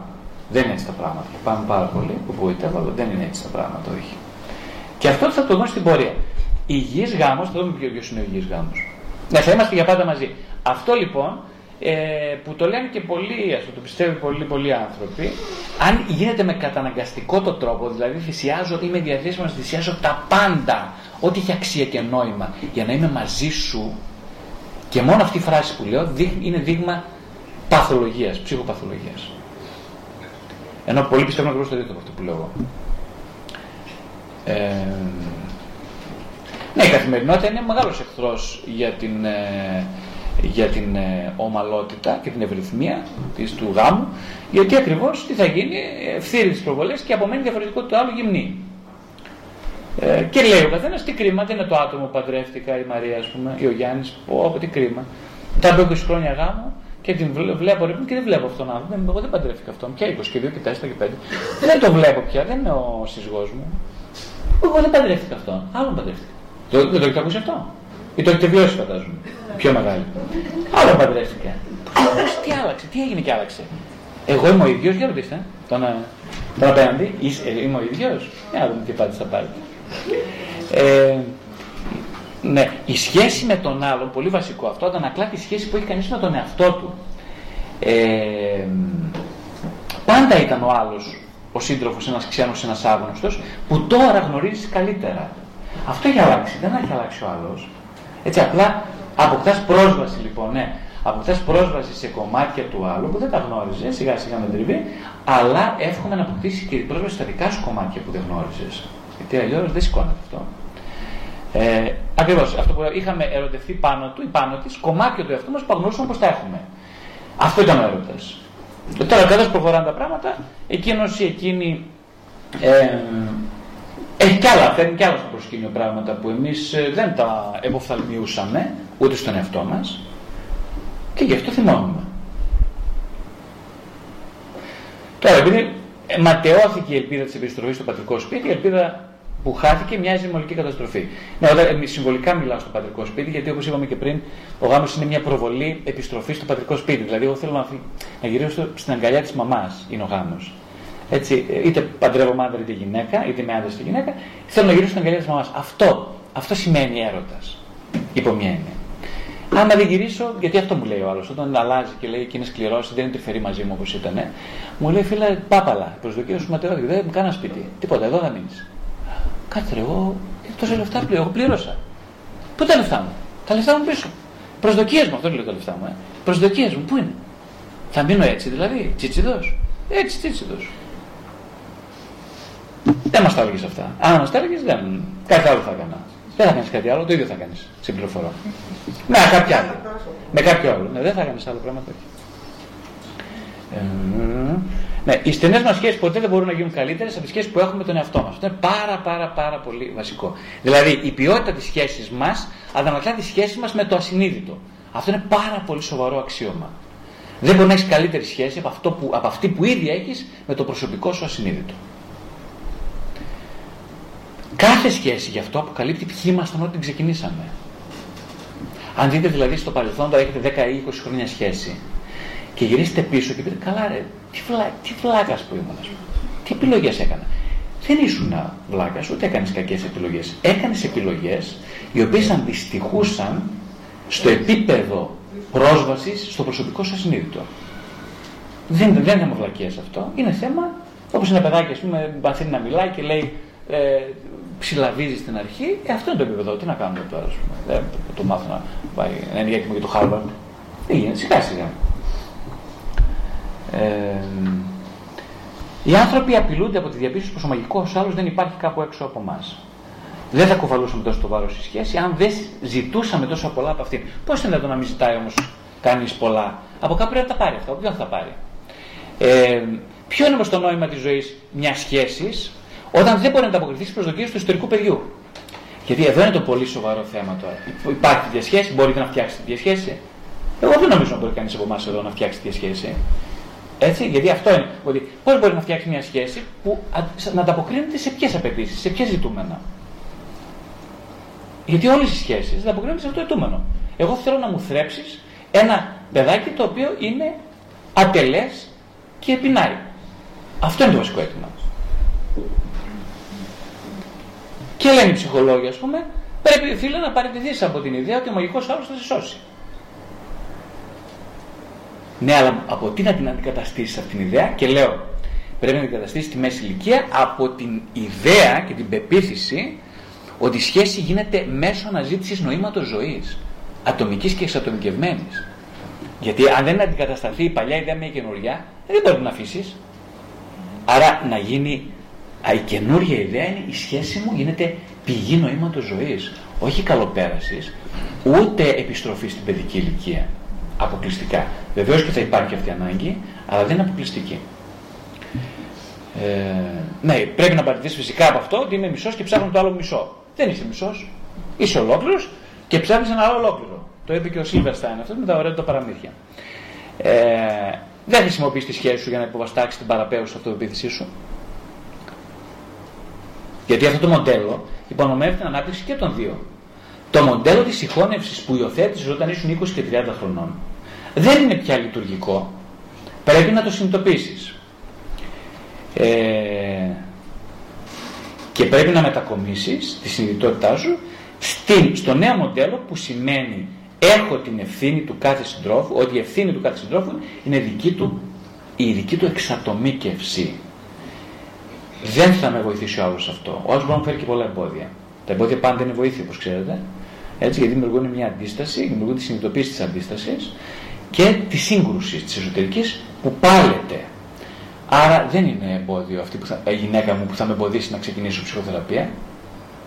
Δεν είναι έτσι τα πράγματα. Πάμε πάρα πολύ που γοητεύω, αλλά δεν είναι έτσι τα πράγματα, όχι. Και αυτό θα το δούμε στην πορεία. Υγιής γάμος, θα δούμε ποιο είναι ο υγιής γάμος. Ναι, θα είμαστε για πάντα μαζί. Αυτό λοιπόν ε, που το λένε και πολλοί, ας το πιστεύουν πολλοί, πολλοί άνθρωποι, αν γίνεται με καταναγκαστικό το τρόπο, δηλαδή θυσιάζω, είμαι διαθέσιμος να θυσιάζω τα πάντα, ό,τι έχει αξία και νόημα, για να είμαι μαζί σου, και μόνο αυτή η φράση που λέω είναι δείγμα παθολογίας, ψυχοπαθολογίας. Ενώ πολλοί πιστεύουν ακριβώς το ίδιο από αυτό που λέω εγώ. Ε, ναι, η καθημερινότητα είναι μεγάλος εχθρός για την, ε, για την ε, ομαλότητα και την ευρυθμία της, του γάμου, γιατί ακριβώς τι θα γίνει, ευθύρει τι προβολέ και απομένει διαφορετικό το άλλο γυμνή. Ε, και λέει ο καθένας τι κρίμα, δεν είναι το άτομο που παντρεύτηκα, η Μαρία, ας πούμε, ή ο Γιάννης, πω, τι κρίμα. Μετά από 20 χρόνια γάμο και την βλέπω και δεν βλέπω αυτόν τον άνθρωπο. Εγώ δεν παντρεύτηκα αυτόν. Πια 20 και 2 και 4 και 5. δεν το βλέπω πια, δεν είναι ο σύζυγός μου. Εγώ δεν παντρεύτηκα αυτόν. Άλλον παντρεύτηκα. Το, δεν το έχετε ακούσει αυτό; Ή το έχετε βιώσει, φαντάζομαι. Πιο μεγάλη. Άλλο παντρεύτηκα. τι άλλαξε, τι έγινε και άλλαξε. Εγώ είμαι ο ίδιος, για ρωτήστε. Τον, τον απέναντι, ε, είμαι ο ίδιος. Για να δούμε τι απάντηση θα πάρετε. Ε, ναι, η σχέση με τον άλλον, πολύ βασικό αυτό, αντανακλά τη σχέση που έχει κανείς με τον εαυτό του. Ε, πάντα ήταν ο άλλος ο σύντροφος, ένας ξένος, ένας άγνωστος, που τώρα γνωρίζεις καλύτερα. Αυτό έχει αλλάξει, δεν έχει αλλάξει ο άλλος. Έτσι απλά αποκτάς πρόσβαση λοιπόν, ναι, αποκτάς πρόσβαση σε κομμάτια του άλλου που δεν τα γνώριζες, σιγά σιγά με τριβή, αλλά εύχομαι να αποκτήσεις και πρόσβαση στα δικά σου κομμάτια που δεν γνώριζες. Γιατί αλλιώς δεν σηκώνεται αυτό. Ε, Ακριβώς αυτό που είχαμε ερωτευτεί πάνω του ή πάνω της, κομμάτια του εαυτού μας που αγνώσουμε πώ τα έχουμε. Αυτό ήταν ο έρωτας. Ε, τώρα, καθώς προχωράνε τα πράγματα, εκείνος ή εκείνη ε, έχει κι άλλα, φέρνει κι άλλα στο προσκήνιο πράγματα που εμείς ε, δεν τα εποφθαλμιούσαμε ούτε στον εαυτό μας και γι' αυτό θυμώνουμε. Τώρα, επειδή ματαιώθηκε η ελπίδα της επιστροφής στο πατρικό σπίτι, η ελπίδα που χάθηκε μοιάζει με καταστροφή. Ναι, όταν, ε, συμβολικά μιλάω στο πατρικό σπίτι, γιατί όπως είπαμε και πριν, ο γάμος είναι μια προβολή επιστροφής στο πατρικό σπίτι. Δηλαδή, εγώ θέλω να, να γυρίσω στην αγκαλιά της μαμάς, είναι ο γάμος. Έτσι, ε, είτε παντρεύομαι άντρα είτε γυναίκα, είτε με άντρας είτε γυναίκα, θέλω να γυρίσω στην αγκαλιά της μαμάς. Αυτό, αυτό σημαίνει έρωτας. Υπό μια έννοια. Άμα δεν γυρίσω, γιατί αυτό μου λέει ο άλλος, όταν αλλάζει και λέει και είναι σκληρός, δεν είναι τρυφερή μαζί μου όπως ήταν, μου λέει φίλε, πάπαλα, προσδοκία σου ματαιώδη, δεν μου κάνα σπίτι. Τίποτα, εδώ θα μείνεις. Κάτσε ρε, εγώ τόσα λεφτά πλήρω, εγώ πλήρωσα. Πού τα λεφτά μου, τα λεφτά μου πίσω. Προσδοκίες μου, αυτό λέω τα λεφτά μου. Ε. Προσδοκίες μου, πού είναι. Θα μείνω έτσι δηλαδή, τσιτσιδός. Έτσι, τσιτσιδός. Δεν μας τα έλεγες αυτά. Αν μας τα έλεγες, δεν. Κάτι άλλο θα έκανα. Δεν θα κάνεις κάτι άλλο, το ίδιο θα κάνεις. Σε πληροφορώ. Με κάποιο άλλο. Με κάποιο άλλο. Ναι, δεν θα κάνεις άλλο πράγμα. Ε, ναι, οι στενές μας σχέσεις ποτέ δεν μπορούν να γίνουν καλύτερες από τις σχέσεις που έχουμε με τον εαυτό μας. Αυτό είναι πάρα πάρα πάρα πολύ βασικό. Δηλαδή η ποιότητα της σχέσης μας αντανακλά τη σχέση μας με το ασυνείδητο. Αυτό είναι πάρα πολύ σοβαρό αξίωμα. Δεν μπορεί να έχεις καλύτερη σχέση από, αυτό που, από αυτή που ήδη έχεις με το προσωπικό σου ασυνείδητο. Κάθε σχέση γι' αυτό αποκαλύπτει ποιοι ήμασταν όταν ξεκινήσαμε. Αν δείτε δηλαδή στο παρελθόν, τώρα έχετε 10 ή 20 χρόνια σχέση και γυρίσετε πίσω και πείτε, καλά ρε, τι, βλά, τι βλάκας που ήμουν, τι επιλογές έκανα. Δεν ήσουν βλάκας, ούτε έκανες κακές επιλογές. Έκανες επιλογές οι οποίες αντιστοιχούσαν στο επίπεδο πρόσβασης στο προσωπικό σας συνείδητο. Δεν, δεν είναι θέμα βλακία αυτό. Είναι θέμα, όπως ένα παιδάκι, ας πούμε, μαθαίνει να μιλάει και λέει ε, ψηλαβίζει στην αρχή, ε, αυτό είναι το επίπεδο. Τι να κάνουμε τώρα, ας πούμε. Δεν το μάθω να πάει να είναι για το Χάρβαρντ. Δεν γίνεται, σιγά σιγά. Ε, οι άνθρωποι απειλούνται από τη διαπίστωση πως ο μαγικός άλλος δεν υπάρχει κάπου έξω από εμάς. Δεν θα κουβαλούσαμε τόσο το βάρος στη σχέση αν δεν ζητούσαμε τόσο πολλά από αυτήν. Πώς είναι εδώ να μην ζητάει όμως κανείς πολλά; Από κάπου πρέπει να τα πάρει αυτά. Από ποιον θα τα πάρει; Ε, ποιο είναι όμως το νόημα της ζωής μιας σχέσης; Όταν δεν μπορεί να ανταποκριθεί στις προσδοκίες του ιστορικού παιδιού. Γιατί εδώ είναι το πολύ σοβαρό θέμα τώρα. Υπάρχει διασχέση, μπορείτε να φτιάξετε τη διασχέση. Εγώ δεν νομίζω να μπορεί κανείς από εμάς εδώ να φτιάξει τη διασχέση. Έτσι, γιατί αυτό είναι. Ότι πώς μπορεί να φτιάξει μια σχέση που να ανταποκρίνεται σε ποιες απαιτήσεις, σε ποια ζητούμενα. Γιατί όλες οι σχέσεις δεν αποκρίνονται σε αυτό το ετούμενο. Εγώ θέλω να μου θρέψεις ένα παιδάκι το οποίο είναι ατελές και πεινάει. Αυτό είναι το βασικό αίτημα. Και λένε οι ψυχολόγοι, ας πούμε, πρέπει φίλε να παραιτηθεί από την ιδέα ότι ο μαγικός άλλος θα σε σώσει. Ναι, αλλά από τι να την αντικαταστήσεις αυτήν την ιδέα; Και λέω, πρέπει να την αντικαταστήσει τη μέση ηλικία από την ιδέα και την πεποίθηση ότι η σχέση γίνεται μέσω αναζήτησης νοήματος ζωής. Ατομικής και εξατομικευμένης. Γιατί αν δεν αντικατασταθεί η παλιά ιδέα με η καινούργια, δεν μπορεί να αφήσεις. Άρα να γίνει η καινούργια ιδέα είναι η σχέση μου γίνεται πηγή νοήματος ζωής. Όχι καλοπέρασης, ούτε επιστροφή στην παιδική ηλικία. Αποκλειστικά. Βεβαίως και θα υπάρχει αυτή η ανάγκη, αλλά δεν είναι αποκλειστική. Ε, ναι, πρέπει να παρατηρήσει φυσικά από αυτό ότι είμαι μισός και ψάχνω το άλλο μισό. Δεν είσαι μισός. Είσαι ολόκληρος και ψάχνεις ένα άλλο ολόκληρο. Το είπε και ο Σίλβερστάιν αυτός με τα ωραία του παραμύθια. Ε, δεν χρησιμοποιείς τη σχέση σου για να υποβαστάξεις την παραπέουσα αυτοπεποίθησή σου. Γιατί αυτό το μοντέλο υπονομεύει την ανάπτυξη και των δύο. Το μοντέλο της συγχώνευσης που υιοθέτησε όταν ήσουν 20 και 30 χρονών δεν είναι πια λειτουργικό. Πρέπει να το συνειδητοποιήσεις. Ε, και πρέπει να μετακομίσεις τη συνειδητότητά σου στην, στο νέο μοντέλο που σημαίνει έχω την ευθύνη του κάθε συντρόφου, ότι η ευθύνη του κάθε συντρόφου είναι δική του, η δική του εξατομίκευση. Δεν θα με βοηθήσει ο άλλος αυτό. Ο άλλος μπορεί να φέρει και πολλά εμπόδια. Τα εμπόδια πάντα είναι βοήθεια, όπως ξέρετε. Έτσι, γιατί δημιουργούν μια αντίσταση, δημιουργούν τη συνειδητοποίηση της αντίστασης και τη σύγκρουση της εσωτερικής που πάλεται. Άρα δεν είναι εμπόδιο αυτή που θα, η γυναίκα μου που θα με εμποδίσει να ξεκινήσω ψυχοθεραπεία,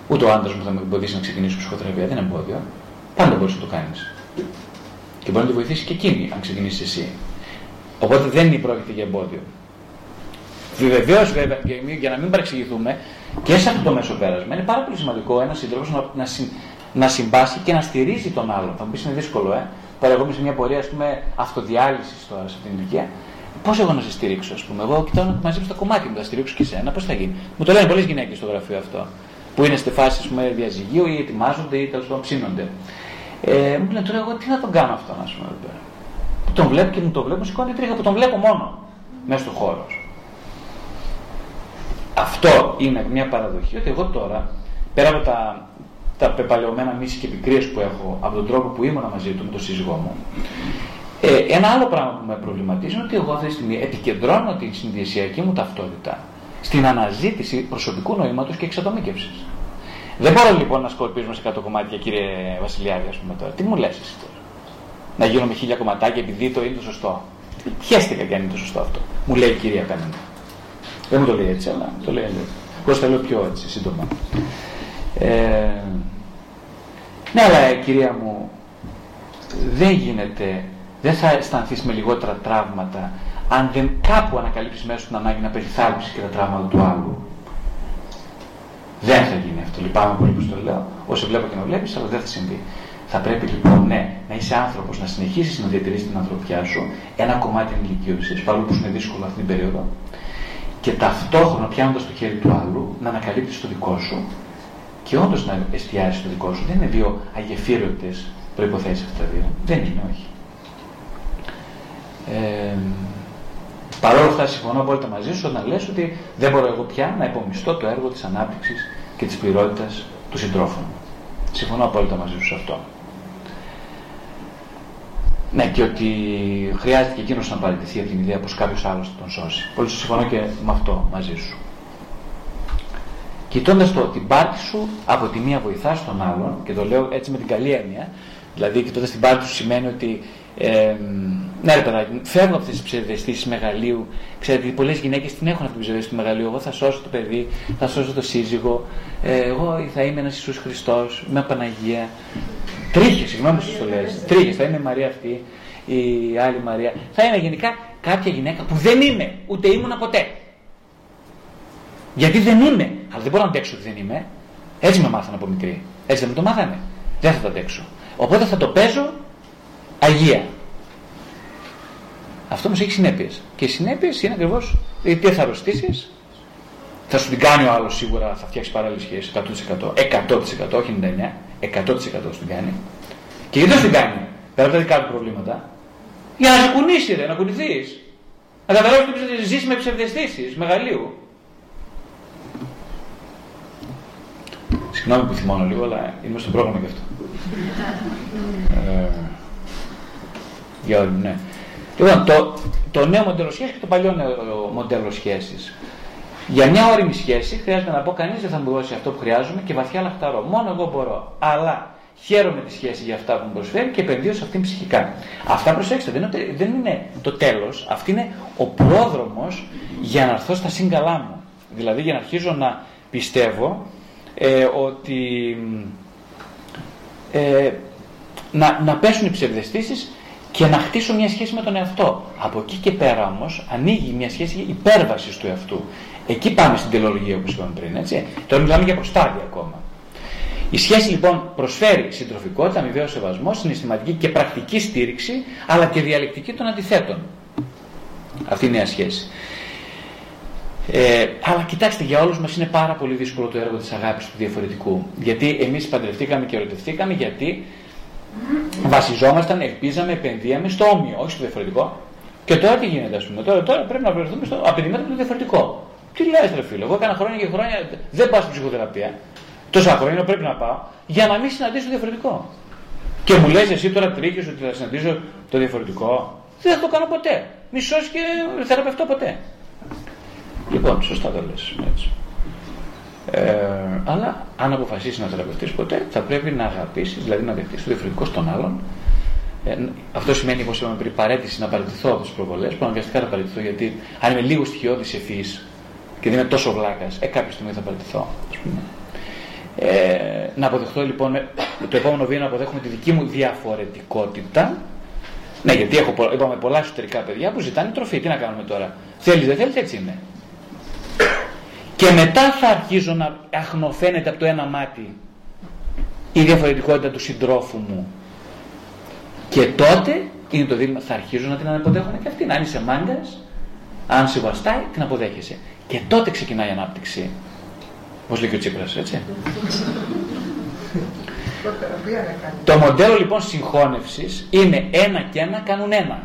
ούτε ο άντρας μου θα με εμποδίσει να ξεκινήσω ψυχοθεραπεία. Δεν είναι εμπόδιο. Πάντα μπορείς να το κάνεις. Και μπορεί να τη βοηθήσει και εκείνη, αν ξεκινήσεις εσύ. Οπότε δεν είναι πρόκειται για εμπόδιο. Βεβαίως, βέβαια, για να μην παρεξηγηθούμε, και σε αυτό το μέσο πέρασμα είναι πάρα πολύ σημαντικό ένας σύντροφος να, να, να συμπάσει και να στηρίζει τον άλλον. Θα μου πεις είναι δύσκολο, ε. Τώρα, εγώ είμαι σε μια πορεία αυτοδιάλυσης τώρα σε αυτήν την ηλικία. Πώς εγώ να σε στηρίξω, ας πούμε. Εγώ κοιτάω να μαζέψω τα κομμάτια μου, θα στηρίξω και εσένα. Πώς θα γίνει; Μου το λένε πολλές γυναίκες στο γραφείο αυτό. Που είναι στη φάση πούμε, διαζυγίου ή ετοιμάζονται ή τέλος πάντων ψήνονται. Ε, μου λένε τώρα εγώ τι να τον κάνω αυτό, ας πούμε. Που τον βλέπω και μου το βλέπω, σηκώνει τρίχα που τον βλέπω μόνο μέσα στο χώρο. Αυτό είναι μια παραδοχή ότι εγώ τώρα, πέρα από τα, τα πεπαλαιωμένα μίση και πικρίες που έχω από τον τρόπο που ήμουν μαζί του με τον σύζυγό μου, ε, ένα άλλο πράγμα που με προβληματίζει είναι ότι εγώ αυτή τη στιγμή επικεντρώνω την συνδυασιακή μου ταυτότητα στην αναζήτηση προσωπικού νοήματος και εξατομίκευσης. Δεν μπορώ λοιπόν να σκορπίζουμε σε κάτω κομμάτια, κύριε Βασιλιάδη, ας πούμε τώρα. Τι μου λες εσύ τώρα; Να γίνω με χίλια κομματάκια επειδή το είναι το σωστό. Χαίστηκα και αν είναι το σωστό αυτό. Μου λέει η κυρία Πέναντα. Δεν μου το λέει έτσι, αλλά το λέει έτσι. Εγώ θα λέω πιο έτσι, σύντομα. Ε, ναι, αλλά κυρία μου, δεν γίνεται, δεν θα αισθανθείς με λιγότερα τραύματα αν δεν κάπου ανακαλύψεις μέσα την ανάγκη να περιθάλψεις και τα τραύματα του άλλου. Δεν θα γίνει αυτό. Λυπάμαι πολύ που το λέω. Όσο βλέπω και να βλέπεις, αλλά δεν θα συμβεί. Θα πρέπει λοιπόν, ναι, να είσαι άνθρωπος, να συνεχίσεις να διατηρήσει την ανθρωπιά σου, ένα κομμάτι ενηλικίωση, παρόλο που είναι δύσκολο αυτή την περίοδο, και ταυτόχρονα πιάνοντας το χέρι του άλλου να ανακαλύψει το δικό σου και όντως να εστιάσεις το δικό σου. Δεν είναι δύο αγεφύρωτες προποθέσει αυτά τα δύο. Δεν είναι, όχι. Ε, Παρ' όλα αυτά, συμφωνώ απόλυτα μαζί σου όταν λες ότι δεν μπορώ εγώ πια να υπομισθώ το έργο της ανάπτυξης και της πληρότητας του συντρόφου μου. Συμφωνώ απόλυτα μαζί σου σε αυτό. Ναι, και ότι χρειάζεται και εκείνος να παραιτηθεί από την ιδέα πως κάποιος άλλος θα τον σώσει. Πολύ συμφωνώ και με αυτό μαζί σου. Κοιτώντας το, την πάρτη σου από τη μία βοηθάς τον άλλον, και το λέω έτσι με την καλή έννοια, δηλαδή κοιτώντας την πάρτη σου σημαίνει ότι ε, ναι, ρε παιδάκι, φεύγω από αυτέ τις ψευδεστήσεις μεγαλείου. Ξέρετε, πολλές γυναίκες την έχουν αυτή την ψευδεστήση του μεγαλείου. Εγώ θα σώσω το παιδί, θα σώσω το σύζυγο. Ε, εγώ θα είμαι ένας Ιησούς Χριστός, με Παναγία. Τρίχες, συγγνώμη που το λε. Τρίχες, θα είμαι η Μαρία αυτή, η άλλη Μαρία. Θα είναι γενικά κάποια γυναίκα που δεν είμαι, ούτε ήμουν ποτέ. Γιατί δεν είμαι. Αλλά δεν μπορώ να αντέξω ότι δεν είμαι. Έτσι με μάθανε από μικρή. Έτσι δεν με το μάθανε. Δεν θα το αντέξω. Οπότε θα το παίζω Αγία. Αυτό όμως έχει συνέπειες. Και οι συνέπειες είναι ακριβώς γιατί θα αρρωστήσει, θα σου την κάνει ο άλλος σίγουρα, θα φτιάξει παράλληλη σχέση 100%, 100%, όχι 99%, 100% την κάνει. Και γιατί δεν την κάνει, πέρα από τα δικά του προβλήματα, για να σε κουνήσει, ρε, να κουνηθείς. Να καταλάβει ότι ζεις με ψευδεστήσεις μεγαλείου. Συγγνώμη που θυμώνω λίγο, αλλά είμαι στο πρόγραμμα γι' αυτό. ε, για όλοι, ναι. Λοιπόν, το, το νέο μοντέλο σχέσης και το παλιό νέο μοντέλο σχέσης. Για μια όρημη σχέση χρειάζεται να πω κανείς δεν θα μου δώσει αυτό που χρειάζομαι και βαθιά λαχταρώ. Μόνο εγώ μπορώ. Αλλά χαίρομαι τη σχέση για αυτά που μου προσφέρει και επενδύω σε αυτήν ψυχικά. Αυτά προσέξτε, δεν είναι, δεν είναι το τέλος. Αυτή είναι ο πρόδρομος για να έρθω στα σύγκαλά μου. Δηλαδή για να αρχίζω να πιστεύω ε, ότι ε, να, να πέσουν οι ψευδεστήσεις και να χτίσω μια σχέση με τον εαυτό. Από εκεί και πέρα όμως ανοίγει μια σχέση υπέρβασης του εαυτού. Εκεί πάμε στην τελολογία όπως είπαμε πριν. Έτσι. Τώρα μιλάμε για προστάδια ακόμα. Η σχέση λοιπόν προσφέρει συντροφικότητα, αμοιβαίος σεβασμός, συναισθηματική και πρακτική στήριξη, αλλά και διαλεκτική των αντιθέτων. Αυτή είναι η νέα σχέση. Ε, αλλά κοιτάξτε, για όλους μας είναι πάρα πολύ δύσκολο το έργο της αγάπης του διαφορετικού. Γιατί εμείς παντρευτήκαμε και ερωτευτήκαμε, γιατί βασιζόμασταν, ελπίζαμε, επενδύαμε στο όμοιο, όχι στο διαφορετικό. Και τώρα τι γίνεται, ας πούμε. Τώρα, τώρα πρέπει να βρεθούμε στο απαιτημένο του διαφορετικό. Τι λέει, ρε φίλο, εγώ έκανα χρόνια και χρόνια, δεν πάω στην ψυχοθεραπεία. Τόσα χρόνια πρέπει να πάω για να μην συναντήσω το διαφορετικό. Και μου λες εσύ τώρα τρίκες ότι θα συναντήσω το διαφορετικό. Δεν θα το κάνω ποτέ. Μισός και θεραπευτώ ποτέ. Λοιπόν, σωστά το λες. Έτσι. Ε, αλλά αν αποφασίσεις να θεραπευτείς ποτέ, θα πρέπει να αγαπήσεις, δηλαδή να δεχτείς το διαφορετικό στον άλλον. Ε, αυτό σημαίνει, όπως είπαμε πριν, παρέτηση να παραιτηθώ από τις προβολές, που αναγκαστικά θα παραιτηθώ, γιατί αν είμαι λίγο στοιχειώδης ευθύ και δεν είμαι τόσο βλάκας, ε, κάποια στιγμή θα παραιτηθώ. Ε, να αποδεχτώ λοιπόν, το επόμενο βήμα να αποδέχομαι τη δική μου διαφορετικότητα. Ναι, γιατί έχω είπαμε, πολλά εσωτερικά παιδιά που ζητάνε τροφή. Τι να κάνουμε τώρα; Θέλει, δεν θέλει, έτσι είναι. Και μετά θα αρχίζω να αχνοφαίνεται από το ένα μάτι η διαφορετικότητα του συντρόφου μου. Και τότε είναι το δίλημα, θα αρχίζω να την αναποδέχομαι και αυτήν. Αν είσαι μάγκας, αν σε βαστάει, την αποδέχεσαι. Και τότε ξεκινάει η ανάπτυξη. Πώς λέει και ο Τσίπρας, έτσι. το μοντέλο λοιπόν συγχώνευσης είναι ένα και ένα κάνουν ένα.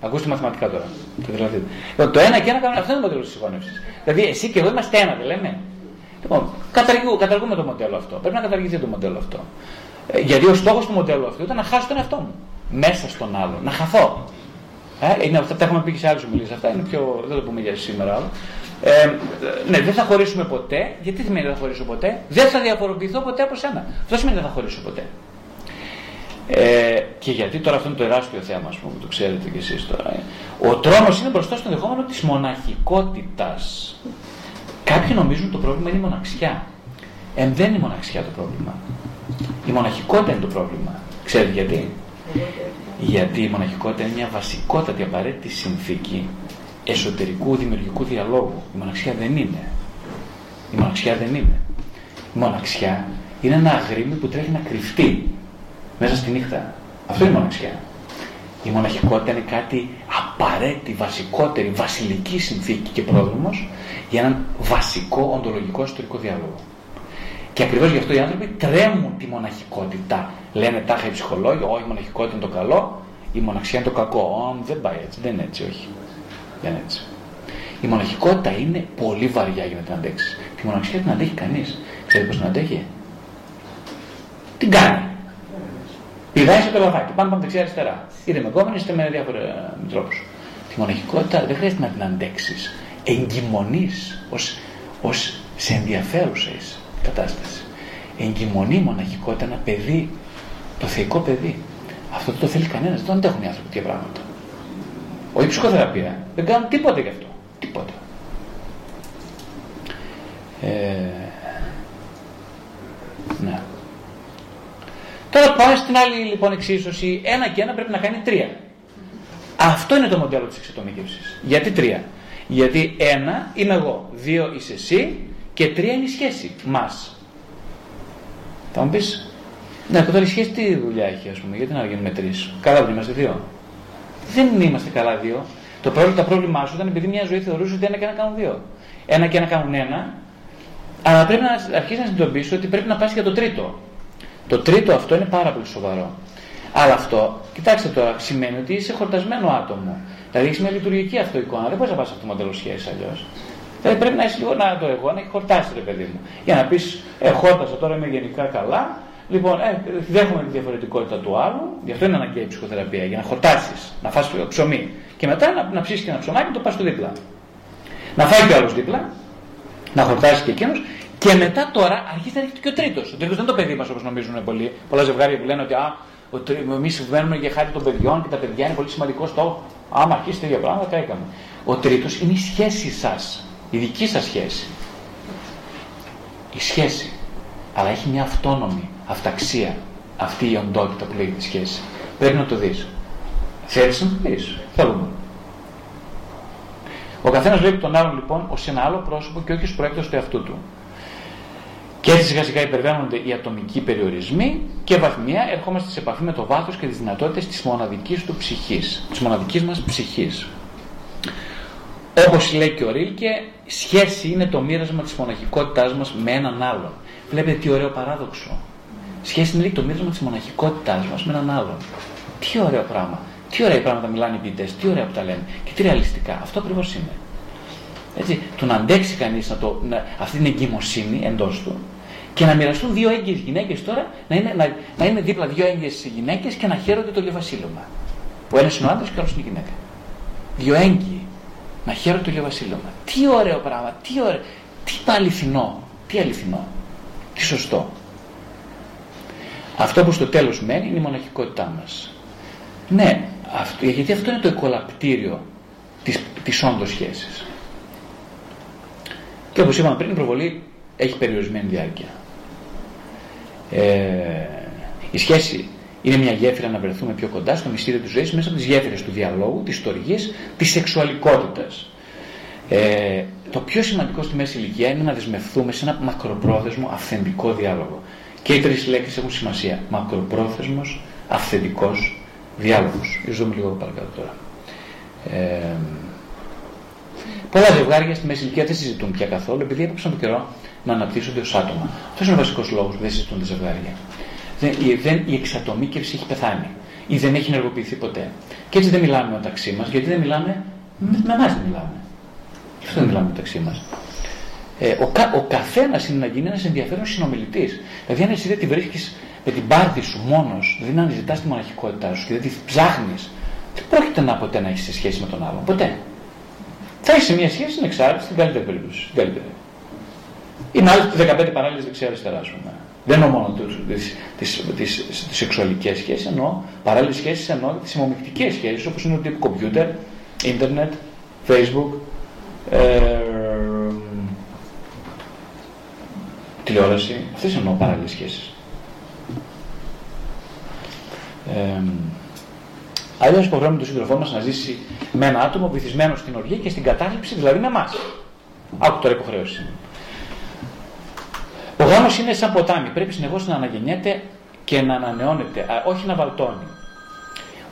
Ακούστε μαθηματικά τώρα. Το, δηλαδή. το ένα και ένα κάνουν αυτό είναι το μοντέλος της συγχώνευσης. Δηλαδή εσύ και εγώ είμαστε ένα, δεν λέμε. Λοιπόν, καταργούμε το μοντέλο αυτό. Πρέπει να καταργηθεί το μοντέλο αυτό. Ε, γιατί ο στόχος του μοντέλου αυτού ήταν να χάσω τον εαυτό μου. Μέσα στον άλλο. Να χαθώ. Ε, είναι, αυτά τα έχουμε πει και σε άλλε ομιλίες. Αυτά είναι πιο. Δεν το πούμε για σήμερα. Ε, ναι, δεν θα χωρίσουμε ποτέ. Γιατί σημαίνει δεν θα χωρίσω ποτέ; Δεν θα διαφοροποιηθώ ποτέ από σένα. Αυτό σημαίνει δεν θα χωρίσω ποτέ. Ε, και γιατί τώρα αυτό είναι το τεράστιο θέμα, ας πούμε, που το ξέρετε κι εσείς τώρα. Ε. Ο τρόμος είναι μπροστά στο ενδεχόμενο της μοναχικότητας. Κάποιοι νομίζουν το πρόβλημα είναι η μοναξιά. Ε, δεν είναι η μοναξιά το πρόβλημα. Η μοναχικότητα είναι το πρόβλημα. Ξέρετε γιατί; Γιατί η μοναχικότητα είναι μια βασικότατη απαραίτητη συνθήκη εσωτερικού δημιουργικού διαλόγου. Η μοναξιά δεν είναι. Η μοναξιά δεν είναι. Η μοναξιά είναι ένα αγρίμι που τρέχει να κρυφτεί μέσα στη νύχτα. Αυτό είναι η μοναξιά. Η μοναχικότητα είναι κάτι απαραίτητη, βασικότερη, βασιλική συνθήκη και πρόδρομος για έναν βασικό οντολογικό ιστορικό διάλογο. Και ακριβώς γι' αυτό οι άνθρωποι τρέμουν τη μοναχικότητα. Λένε τάχα οι ψυχολόγοι, Όχι, η μοναχικότητα είναι το καλό, η μοναξιά είναι το κακό. Ω, δεν πάει έτσι, δεν είναι έτσι, όχι. Δεν είναι έτσι. Η μοναχικότητα είναι πολύ βαριά για να την αντέξεις. Τη μοναξιά την αντέχει κανείς. Ξέρετε πώς την αντέχει; Την κάνει. Πηδάει στο πελαγάκι, πάνω πάνω δεξιά αριστερά. Είτε με κόμμενε είτε με διάφορου τρόπους. Τη μοναχικότητα δεν χρειάζεται να την αντέξεις. Εγκυμονείς ως σε ενδιαφέρουσα κατάσταση. Εγκυμονεί η μοναχικότητα ένα παιδί, το θεϊκό παιδί. Αυτό δεν το θέλει κανένας. Δεν το αντέχουν οι άνθρωποι τέτοια πράγματα. Όχι ψυχοθεραπεία. Δεν κάνουν τίποτα γι' αυτό. Τίποτα. Ε, ναι. Τώρα πάμε στην άλλη λοιπόν εξίσωση. Ένα και ένα πρέπει να κάνει τρία. Αυτό είναι το μοντέλο της εξατομικεύσης. Γιατί τρία; Γιατί ένα είμαι εγώ, δύο είσαι εσύ και τρία είναι η σχέση μας. Θα μου πεις, ναι, τώρα η σχέση τι δουλειά έχει ας πούμε, γιατί να γίνουμε τρεις; Καλά δεν είμαστε δύο. Δεν είμαστε καλά δύο. Το πρόβλημα, το πρόβλημά σου ήταν επειδή μια ζωή θεωρούσε ότι ένα και ένα κάνουν δύο. Ένα και ένα κάνουν ένα, αλλά πρέπει να αρχίσει να συνειδητοποιήσει ότι πρέπει να πας για το τρίτο. Το τρίτο αυτό είναι πάρα πολύ σοβαρό. Αλλά αυτό, κοιτάξτε τώρα, σημαίνει ότι είσαι χορτασμένο άτομο. Δηλαδή έχεις μια λειτουργική αυτό εικόνα. Δεν μπορείς να πας αυτό το μοντέλο σχέσης αλλιώς. Δηλαδή πρέπει να είσαι λίγο να το εγώ, να έχει χορτάσει ρε παιδί μου. Για να πεις, ε, χόρτασα τώρα είμαι γενικά καλά. Λοιπόν, ε, δέχομαι τη διαφορετικότητα του άλλου. Γι' αυτό είναι αναγκαία η ψυχοθεραπεία. Για να χορτάσεις, να φας ψωμί. Και μετά να, να ψήσεις και ένα ψωμάκι και το πας στο δίπλα. Να φάει και άλλος δίπλα, να χορτάσεις και εκείνος και μετά τώρα αρχίζει να έρχεται και ο τρίτος. Ο τρίτος δεν είναι το παιδί μας όπως νομίζουν πολλοί. Πολλά ζευγάρια που λένε ότι α, εμείς βγαίνουμε για χάρη των παιδιών και τα παιδιά είναι πολύ σημαντικό στόχο. Άμα αρχίσει τέτοια πράγματα, έκαμε. Ο τρίτος είναι η σχέση σας. Η δική σας σχέση. Η σχέση. Αλλά έχει μια αυτόνομη αυταξία αυτή η οντότητα που λέγεται σχέση. Πρέπει να το δεις. Θέλεις να το δεις. Θέλουμε. Ο καθένας βλέπει τον άλλον λοιπόν ως ένα άλλο πρόσωπο και όχι ως προέκτο του εαυτού του. Και έτσι σιγά σιγά υπερβαίνονται οι ατομικοί περιορισμοί και βαθμία ερχόμαστε σε επαφή με το βάθος και τις δυνατότητες της μοναδικής του ψυχής, της μοναδικής μας ψυχής. Όπως λέει και ο Ρίλκε, σχέση είναι το μοίρασμα της μοναχικότητάς μας με έναν άλλον. Βλέπετε τι ωραίο παράδοξο. Σχέση είναι το μοίρασμα της μοναχικότητάς μας με έναν άλλον. Τι ωραίο πράγμα. Τι ωραία πράγματα μιλάνε οι ποιητές, τι ωραία που τα λένε και τι ρεαλιστικά. Αυτό ακριβώς είναι. Έτσι, το να αντέξει κανείς αυτή την εγκυμοσύνη εντός του και να μοιραστούν δύο έγκυες γυναίκες τώρα, να είναι, να, να είναι δίπλα δύο έγκυες γυναίκες και να χαίρονται το λεβασίλωμα. Ο ένας είναι ο άντρας και ο άλλος είναι η γυναίκα. Δύο έγκυοι να χαίρονται το λεβασίλωμα. Τι ωραίο πράγμα, τι ωραίο, τι αληθινό, τι αληθινό, τι σωστό. Αυτό που στο τέλος μένει είναι η μοναχικότητά μας. Ναι, αυτό, γιατί αυτό είναι το εκολαπτήριο της, της όντως σχέσης. Και όπως είπαμε πριν, η προβολή έχει περιορισμένη διάρκεια. Ε, η σχέση είναι μια γέφυρα να βρεθούμε πιο κοντά στο μυστήριο της ζωής μέσα από τις γέφυρες του διαλόγου, της στοργής, της σεξουαλικότητας. Ε, το πιο σημαντικό στη μέση ηλικία είναι να δεσμευθούμε σε ένα μακροπρόθεσμο αυθεντικό διάλογο. Και οι τρεις λέξεις έχουν σημασία. Μακροπρόθεσμος, αυθεντικός διάλογος. Ίσως δούμε λίγο παρακάτω τώρα. Ε, Πολλά ζευγάρια στη μέση ηλικία δεν συζητούν πια καθόλου επειδή έπαψαν τον καιρό να αναπτύσσονται ως άτομα. Αυτός είναι ο βασικός λόγος που δεν συζητούν τα ζευγάρια. Δεν, η, δεν, η εξατομίκευση έχει πεθάνει ή δεν έχει ενεργοποιηθεί ποτέ. Και έτσι δεν μιλάμε μεταξύ μας, γιατί δεν μιλάμε, με, με εμάς δεν μιλάμε. Γι' αυτό δεν μιλάμε μεταξύ μας. Ε, ο, κα, ο καθένας είναι να γίνει ένας ενδιαφέρον συνομιλητής. Δηλαδή, αν εσύ δεν τη βρίσκεις με την πάρτη σου μόνος, δηλαδή να αναζητάς τη μοναχικότητά σου και δεν τη ψάχνεις, δεν πρόκειται να ποτέ να έχεις σχέση με τον άλλον. Ποτέ. Θα έχεις μια σχέση στην εξάρτηση στην καλύτερη περίπτωση. Στην καλύτερη. Ή μάλιστα 15 παράλληλες δεξιά-αριστερά, ας πούμε. Δεν εννοώ μόνο τις σεξουαλικές σχέσεις, εννοώ παράλληλες σχέσεις, εννοώ τις αιμομυκτικέ σχέσεις όπως είναι το τύπο κομπιούτερ, ίντερνετ, facebook, ε, τηλεόραση. Αυτέ εννοώ παράλληλες σχέσεις. Ε, Αλλιώς υποχρεώνουμε τον σύντροφό μας να ζήσει με ένα άτομο βυθισμένο στην οργή και στην κατάληψη, δηλαδή με εμά. Άκου τώρα υποχρέωση. Ο γάμος είναι σαν ποτάμι. Πρέπει συνεχώς να αναγεννιέται και να ανανεώνεται, όχι να βαλτώνει.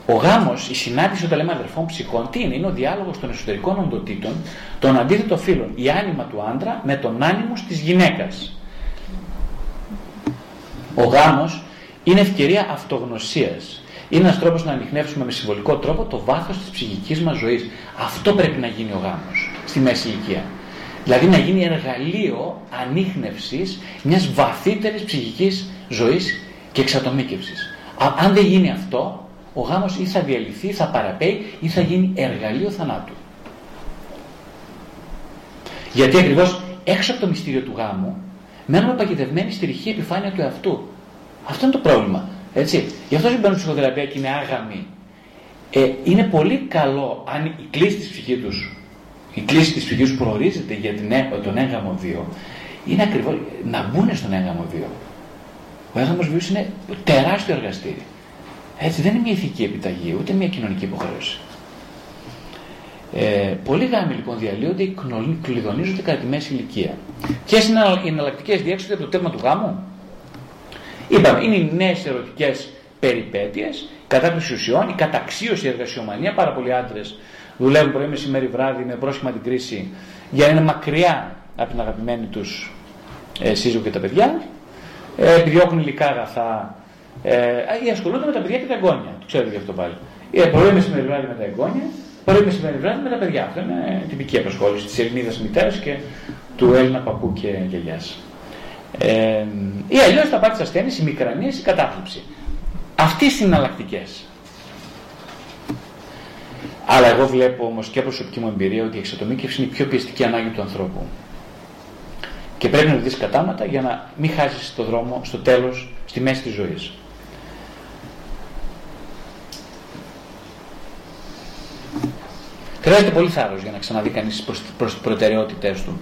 Ο γάμος, η συνάντηση όταν λέμε αδερφών ψυχών, τι είναι, είναι ο διάλογος των εσωτερικών οντοτήτων, των αντίθετων φύλων, η άνοιμα του άντρα με τον άνιμο της γυναίκας. Ο γάμος είναι ευκαιρία αυτογνωσίας είναι ένας τρόπος να ανοιχνεύσουμε με συμβολικό τρόπο το βάθος της ψυχικής μας ζωής. Αυτό πρέπει να γίνει ο γάμος στη μέση ηλικία. Δηλαδή να γίνει εργαλείο ανείχνευσης μιας βαθύτερης ψυχικής ζωής και εξατομίκευσης. Αν δεν γίνει αυτό, ο γάμος ή θα διαλυθεί, θα παραπέει ή θα γίνει εργαλείο θανάτου. Γιατί ακριβώς έξω από το μυστήριο του γάμου μένουμε παγιδευμένοι στη ρηχή επιφάνεια του εαυτού. Αυτό είναι το πρόβλημα. Έτσι. Γι' αυτό συμβαίνουν ψυχοθεραπεία και είναι άγαμοι. Ε, είναι πολύ καλό αν η κλίση της ψυχή τους, η κλίση της ψυχής προορίζεται για την, τον έγγαμο βίο, είναι ακριβώς να μπουν στον έγγαμο βίο. Ο έγγαμος βίος είναι τεράστιο εργαστήρι. Έτσι δεν είναι μια ηθική επιταγή, ούτε μια κοινωνική υποχρέωση. Ε, πολλοί γάμοι λοιπόν διαλύονται ή κλειδονίζονται κατά τη μέση ηλικία. Ποιες είναι οι εναλλακτικές διέξοδοι από το τέρμα του γάμου, Είπαμε, είναι οι νέες ερωτικές περιπέτειες, η κατάκριση ουσιών, η καταξίωση, η εργασιομανία. Πάρα πολλοί άντρες δουλεύουν πρωί, μεσημέρι, βράδυ με πρόσχημα την κρίση για να είναι μακριά από την αγαπημένη τους ε, σύζυγο και τα παιδιά. ε, επιδιώκουν υλικά αγαθά ε, ή ασχολούνται με τα παιδιά και τα εγγόνια. Το ξέρετε γι' αυτό πάλι. Ε, πρωί μεσημέρι βράδυ με τα εγγόνια, πρωί μεσημέρι βράδυ με τα παιδιά. Αυτό είναι τυπική απασχόληση της Ελληνίδας μητέρας και του Έλληνα παππού και γιαγιάς. Ε, ή αλλιώς τα πάρει ασθένειες, η μικρανίες, η κατάθλιψη. Αυτές είναι εναλλακτικές. Αλλά εγώ βλέπω όμως και προσωπική μου εμπειρία ότι η εξατομίκευση είναι η πιο πιεστική ανάγκη του ανθρώπου. Και πρέπει να το δεις κατάματα για να μην χάσεις το δρόμο στο τέλος, στη μέση της ζωής. Χρειάζεται πολύ θάρρος για να ξαναδεί κανείς τις προτεραιότητές του.